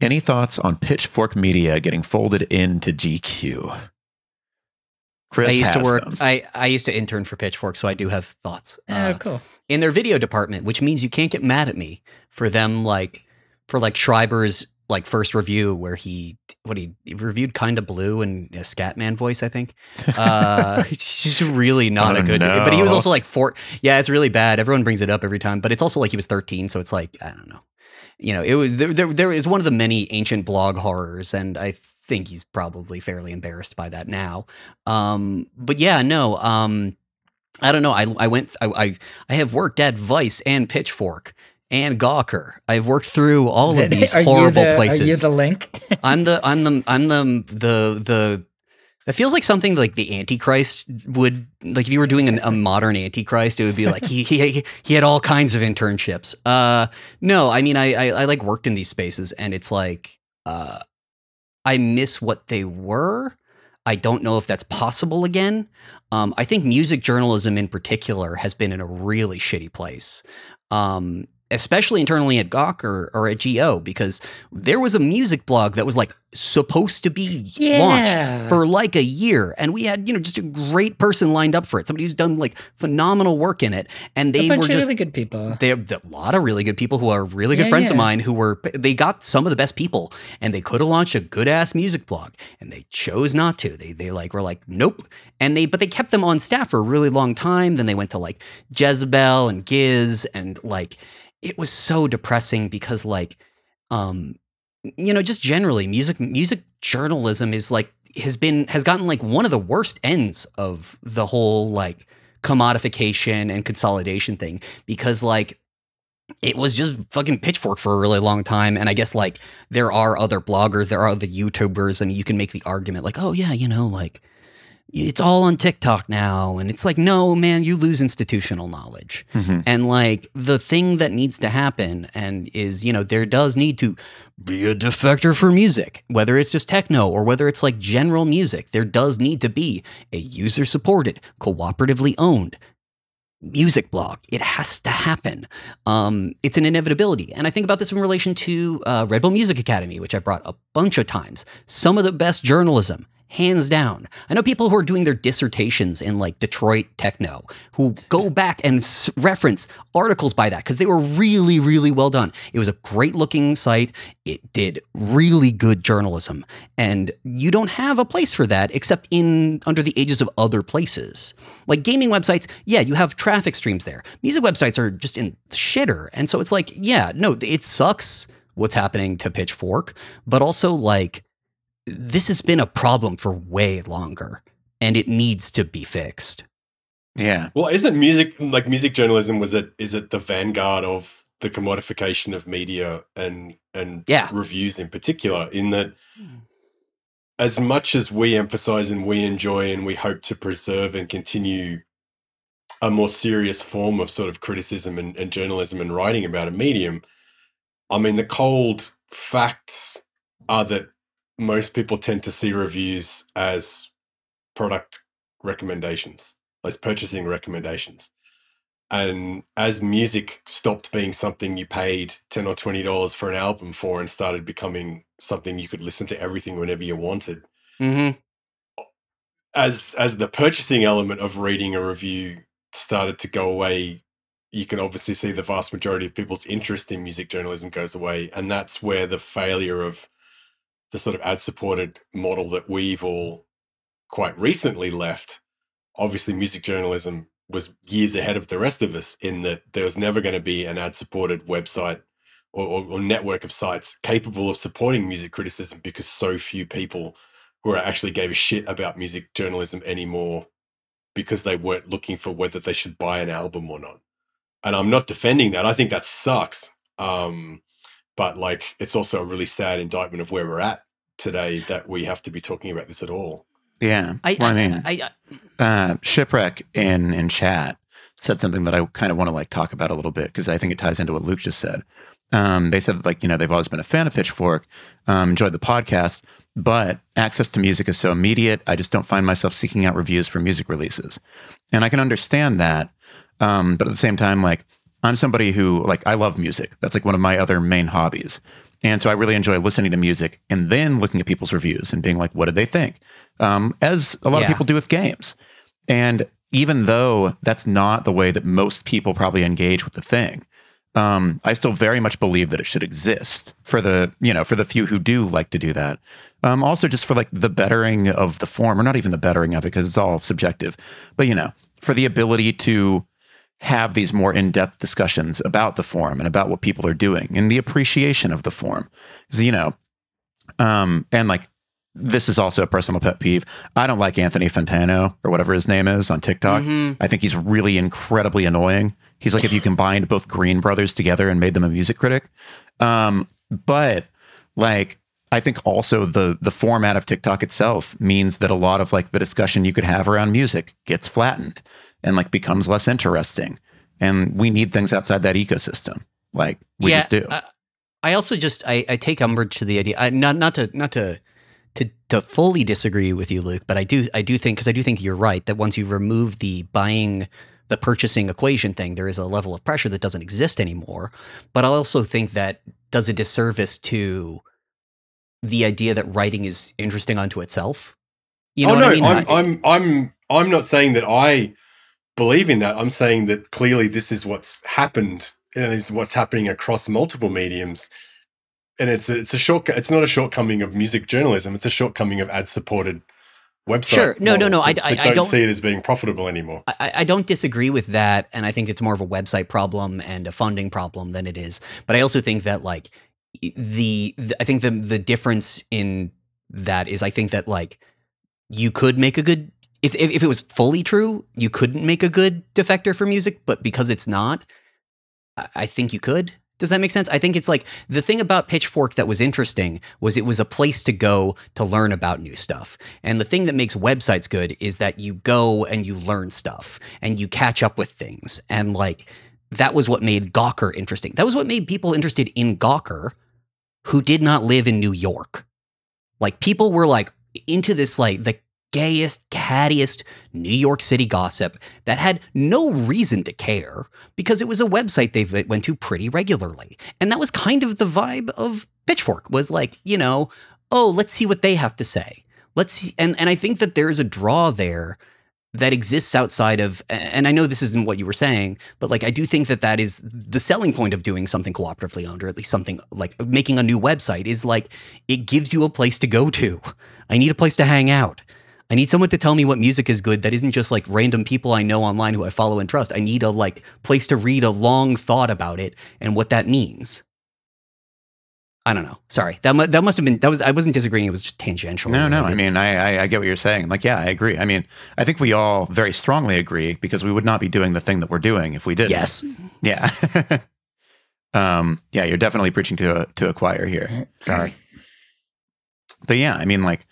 Any thoughts on Pitchfork Media getting folded into GQ? Chris I used to work. them. I I used to intern for Pitchfork, so I do have thoughts. oh, Uh, cool. in their video department, which means you can't get mad at me for them like for like Schreiber's like first review where he what he, he reviewed kind of blue and a Scatman voice, I think. Uh it's just really not Oh, a good but he was also like four yeah, it's really bad. Everyone brings it up every time, but it's also like he was 13, so it's like, I don't know. You know, it was there there, there is one of the many ancient blog horrors, and I think he's probably fairly embarrassed by that now. Um but yeah, no, um I don't know. I I went I I, I have worked at Vice and Pitchfork and Gawker. I've worked through all Is of it- these horrible the- Are you places. the link? I'm the I'm the I'm the the the it feels like something like the Antichrist would like if you were doing an, a modern Antichrist, it would be like he he he had all kinds of internships. Uh, no, I mean I, I I like worked in these spaces, and it's like uh, I miss what they were. I don't know if that's possible again. Um, I think music journalism in particular has been in a really shitty place. Um, especially internally at Gawker or at GO, because there was a music blog that was like supposed to be launched for like a year, and we had you know just a great person lined up for it, somebody who's done like phenomenal work in it, and they were just really good people. they have a lot of really good people who are really good Yeah, friends of mine who were they got some of the best people and they could have launched a good ass music blog and they chose not to. They they like were like nope and they but they kept them on staff for a really long time then they went to like Jezebel and Giz and like it was so depressing because like um you know just generally music music journalism is like has been has gotten like one of the worst ends of the whole like commodification and consolidation thing because like it was just fucking pitchfork for a really long time and i guess like there are other bloggers there are other youtubers and you can make the argument like oh yeah you know like it's all on TikTok now. And it's like, no, man, you lose institutional knowledge. Mm-hmm. And like the thing that needs to happen and is, you know, there does need to be a defector for music, whether it's just techno or whether it's like general music. There does need to be a user supported, cooperatively owned music blog. It has to happen. Um, it's an inevitability. And I think about this in relation to uh, Red Bull Music Academy, which I've brought a bunch of times. Some of the best journalism hands down. I know people who are doing their dissertations in like Detroit techno who go back and s- reference articles by that because they were really, really well done. It was a great looking site. It did really good journalism, and you don't have a place for that except in under the aegis of other places like gaming websites. Yeah, you have traffic streams there. Music websites are just in shitter, and so it's like, yeah, no, it sucks what's happening to Pitchfork, but also like this has been a problem for way longer and it needs to be fixed. Yeah. Well, isn't music like music journalism? Was it is it the vanguard of the commodification of media and and Yeah. reviews in particular? In that, hmm. as much as we emphasize and we enjoy and we hope to preserve and continue a more serious form of sort of criticism and, and journalism and writing about a medium, I mean, the cold facts are that most people tend to see reviews as product recommendations, as purchasing recommendations. And as music stopped being something you paid 10 or $20 for an album for and started becoming something you could listen to everything whenever you wanted, Mm-hmm. as as the purchasing element of reading a review started to go away, you can obviously see the vast majority of people's interest in music journalism goes away. And that's where the failure of the sort of ad supported model that we've all quite recently left. Obviously, music journalism was years ahead of the rest of us in that there was never going to be an ad supported website or, or, or network of sites capable of supporting music criticism because so few people who actually gave a shit about music journalism anymore because they weren't looking for whether they should buy an album or not. And I'm not defending that. I think that sucks. Um, but like, it's also a really sad indictment of where we're at today that we have to be talking about this at all. Yeah. I, well, I, I, mean, I, I, uh, shipwreck in in chat said something that I kind of want to like talk about a little bit because I think it ties into what Luke just said. Um, they said like you know they've always been a fan of Pitchfork, um, enjoyed the podcast, but access to music is so immediate. I just don't find myself seeking out reviews for music releases, and I can understand that. Um, but at the same time, like I'm somebody who like I love music. That's like one of my other main hobbies. And so I really enjoy listening to music and then looking at people's reviews and being like, what did they think? Um, as a lot Yeah. of people do with games. And even though that's not the way that most people probably engage with the thing, um, I still very much believe that it should exist for the you know for the few who do like to do that. Um, also, just for like the bettering of the form, or not even the bettering of it because it's all subjective, but you know, for the ability to have these more in-depth discussions about the form and about what people are doing and the appreciation of the form. you know, um, and like this is also a personal pet peeve. I don't like Anthony Fantano or whatever his name is on TikTok. Mhm. I think he's really incredibly annoying. He's like if you combined both Green Brothers together and made them a music critic. Um, but like I think also the the format of TikTok itself means that a lot of like the discussion you could have around music gets flattened and like becomes less interesting. And we need things outside that ecosystem. Like we yeah, just do. I, I also just I, I take umbrage to the idea. I, not not to not to to to fully disagree with you, Luke, but I do I do think because I do think you're right that once you remove the buying the purchasing equation thing, there is a level of pressure that doesn't exist anymore. But I also think that does a disservice to the idea that writing is interesting unto itself. You know oh what no, I mean? I'm, I- I'm I'm I'm not saying that I believe in that. I'm saying that clearly this is what's happened and is what's happening across multiple mediums. And it's a, it's a short it's not a shortcoming of music journalism. It's a shortcoming of ad supported website. Sure. No, no, no, I- that- I- that don't, don't- see it as being profitable anymore. I, I don't disagree with that, and I think it's more of a website problem and a funding problem than it is. But I also think that like the, the I think the the difference in that is I think that like you could make a good if, if if it was fully true, you couldn't make a good defector for music, but because it's not, I- I think you could. Does that make sense? I think it's like the thing about Pitchfork that was interesting was it was a place to go to learn about new stuff. And the thing that makes websites good is that you go and you learn stuff and you catch up with things. And like that was what made Gawker interesting. That was what made people interested in Gawker who did not live in New York. Like people were like into this like the gayest, cattiest New York City gossip that had no reason to care because it was a website they went to pretty regularly. And that was kind of the vibe of Pitchfork was like, you know, oh, let's see what they have to say. Let's see. And, and I think that there's a draw there that exists outside of and i know this isn't what you were saying but like i do think that that is the selling point of doing something cooperatively owned or at least something like making a new website is like it gives you a place to go to i need a place to hang out i need someone to tell me what music is good that isn't just like random people i know online who i follow and trust i need a like place to read a long thought about it and what that means I don't know. Sorry, that mu- that must have been that was I wasn't disagreeing. It was just tangential. No, no. I mean, I, I I get what you're saying. Like, yeah, I agree. I mean, I think we all very strongly agree because we would not be doing the thing that we're doing if we didn't. yes. Yeah. um. Yeah, you're definitely preaching to a to a choir here. Sorry. But yeah, I mean, like,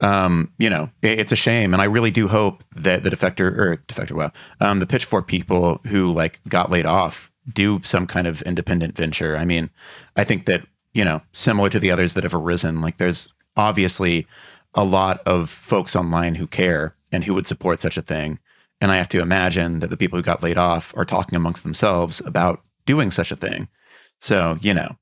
um, you know, it, it's a shame, and I really do hope that the defector or defector, well, um, the pitchfork people who like got laid off do some kind of independent venture. I mean, I think that you know, similar to the others that have arisen, like there's obviously a lot of folks online who care and who would support such a thing. And I have to imagine that the people who got laid off are talking amongst themselves about doing such a thing. So, you know,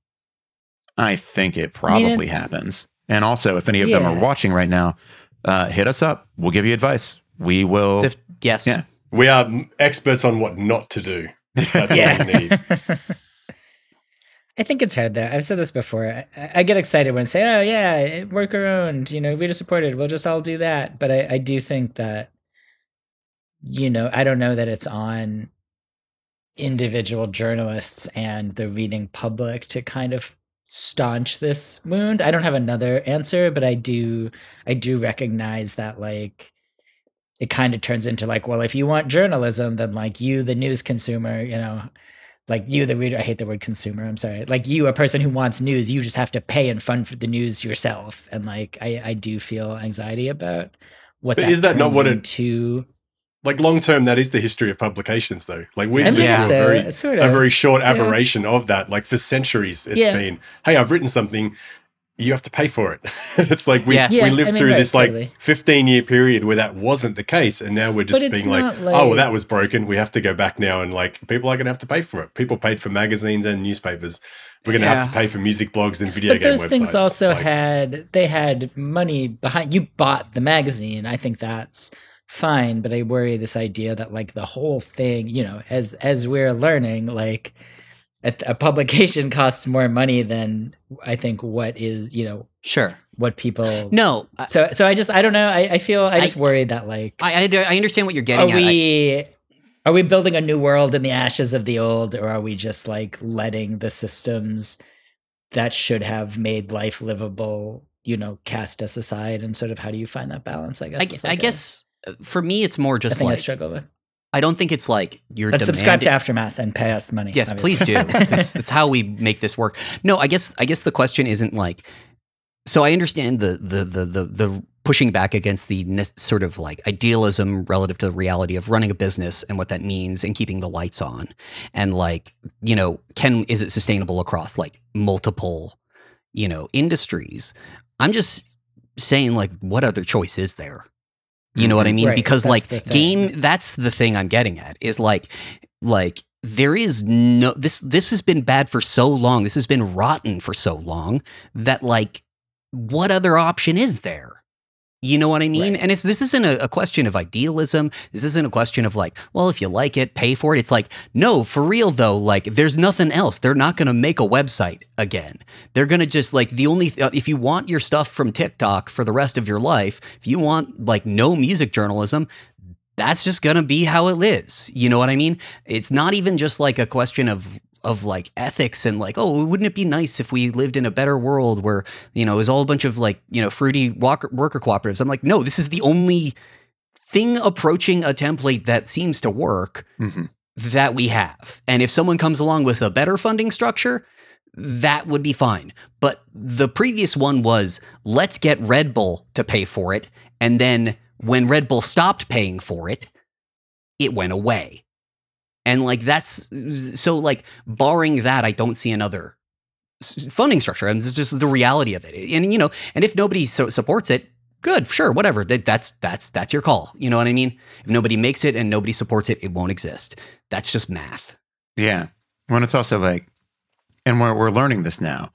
I think it probably it's- happens. And also, if any of them are watching right now, uh, hit us up. We'll give you advice. We will. The- yes. Yeah. We are experts on what not to do. That's all yeah. we need. I think it's hard though. I've said this before. I, I get excited when I say, "Oh yeah, worker owned," you know, reader supported. We'll just all do that. But I, I do think that, you know, I don't know that it's on individual journalists and the reading public to kind of staunch this wound. I don't have another answer, but I do, I do recognize that like it kind of turns into like, well, if you want journalism, then like you, the news consumer, you know, like you, the reader, I hate the word consumer. I'm sorry. Like you, a person who wants news, you just have to pay and fund for the news yourself. And like, I, I do feel anxiety about what But that is that not what it- into. Like long term, that is the history of publications, though. Like we've lived Yeah. through a very, sort a very short Yeah. aberration of that. Like for centuries, it's Yeah. been, hey, I've written something. You have to pay for it. it's like we, Yes. we lived I mean, through right, this like totally. 15 year period where that wasn't the case. And now we're just being like, not oh, well, that was broken. We have to go back now. And like people are going to have to pay for it. People paid for magazines and newspapers. We're going to have to pay for music blogs and video but game those websites. things also Like, had they had money behind you bought the magazine i think that's fine but i worry this idea that like the whole thing you know as as we're learning like a, a publication costs more money than i think what is you know Sure. what people No, I, so so i just i don't know i, I feel i I- just worry that like I, I understand what you're are getting at. I- we are we building a new world in the ashes of the old or are we just like letting the systems that should have made life livable you know cast us aside and sort of how do you find that balance i guess I, I like guess for me, it's more just thing i like struggle with I don't think it's like you're but subscribe to aftermath and pay us money Yes, please do. That's, that's how we make this work. No, I guess I guess the question isn't like. So I understand the the the the, the pushing back against the ne- sort of like idealism relative to the reality of running a business and what that means and keeping the lights on, and like you know, can is it sustainable across like multiple, you know, industries? I'm just saying like, what other choice is there? You know what I mm-hmm. mean? Right, because that's like game, that's the thing I'm getting at is like, like there is no this this has been bad for so long. This has been rotten for so long that like, what other option is there? You know what I mean? Right. And it's this isn't a, a question of idealism. This isn't a question of like, well, if you like it, pay for it. It's like, no, for real though. Like, there's nothing else. They're not going to make a website again. They're going to just like the only th- uh, if you want your stuff from TikTok for the rest of your life, if you want like no music journalism, that's just going to be how it is. You know what I mean? It's not even just like a question of of like ethics and like, oh, wouldn't it be nice if we lived in a better world where, you know, it was all a bunch of like, you know, fruity walker, worker cooperatives. I'm like, no, this is the only thing approaching a template that seems to work. Mhm. that we have. And if someone comes along with a better funding structure, that would be fine. But the previous one was let's get Red Bull to pay for it. And then when Red Bull stopped paying for it, it went away. And like that's so like barring that, I don't see another funding structure. And it's just the reality of it. And you know, and if nobody so supports it, good, sure, whatever. That, that's that's that's your call. You know what I mean? If nobody makes it and nobody supports it, it won't exist. That's just math. Yeah. When it's also like, and we're, we're learning this now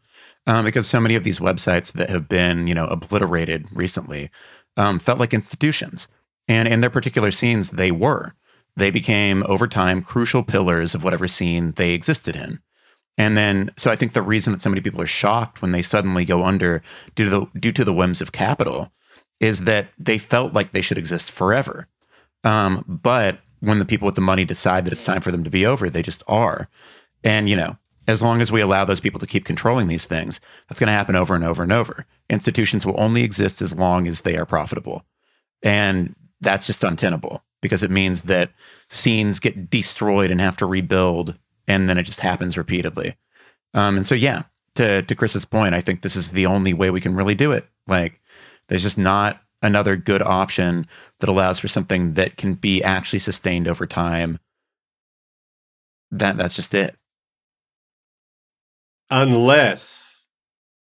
um, because so many of these websites that have been, you know, obliterated recently um, felt like institutions. And in their particular scenes, they were. They became, over time, crucial pillars of whatever scene they existed in. And then, so I think the reason that so many people are shocked when they suddenly go under due to the, due to the whims of capital is that they felt like they should exist forever. Um, but when the people with the money decide that it's time for them to be over, they just are. And, you know, as long as we allow those people to keep controlling these things, that's going to happen over and over and over. Institutions will only exist as long as they are profitable. And that's just untenable because it means that scenes get destroyed and have to rebuild. And then it just happens repeatedly. Um, and so, yeah, to, to Chris's point, I think this is the only way we can really do it. Like, there's just not another good option that allows for something that can be actually sustained over time. That that's just it. Unless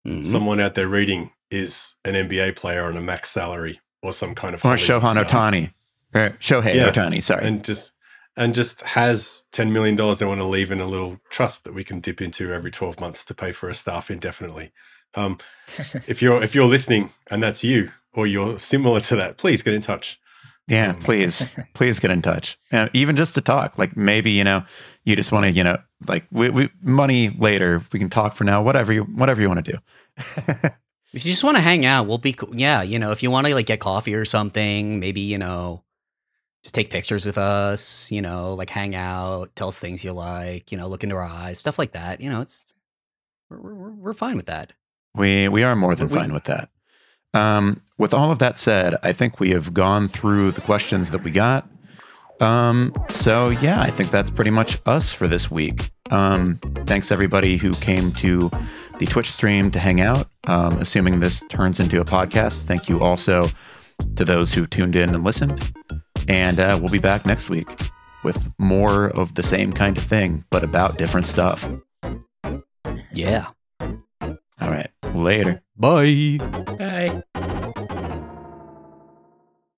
Mhm. someone out there reading is an NBA player on a max salary or some kind of Or Hollywood Shohan Otani. Or Shohei Yeah. Otani, sorry. and just and just has ten million dollars they want to leave in a little trust that we can dip into every twelve months to pay for a staff indefinitely. Um, if you're if you're listening and that's you or you're similar to that, please get in touch. yeah, um, please, please get in touch. Uh, even just to talk. Like maybe, you know, you just want to, you know, like we, we money later. We can talk for now. Whatever you whatever you want to do. If you just want to hang out, we'll be cool. Yeah, you know, if you want to like get coffee or something, maybe, you know, just take pictures with us, you know, like hang out, tell us things you like, you know, look into our eyes, stuff like that. You know, it's we're we're, we're fine with that. We we are more than We- fine with that. Um, with all of that said, I think we have gone through the questions that we got. Um, so yeah, I think that's pretty much us for this week. Um, thanks everybody who came to the Twitch stream to hang out. Um, assuming this turns into a podcast, thank you also to those who tuned in and listened. And uh, we'll be back next week with more of the same kind of thing, but about different stuff. Yeah. All right, later. Bye. Bye.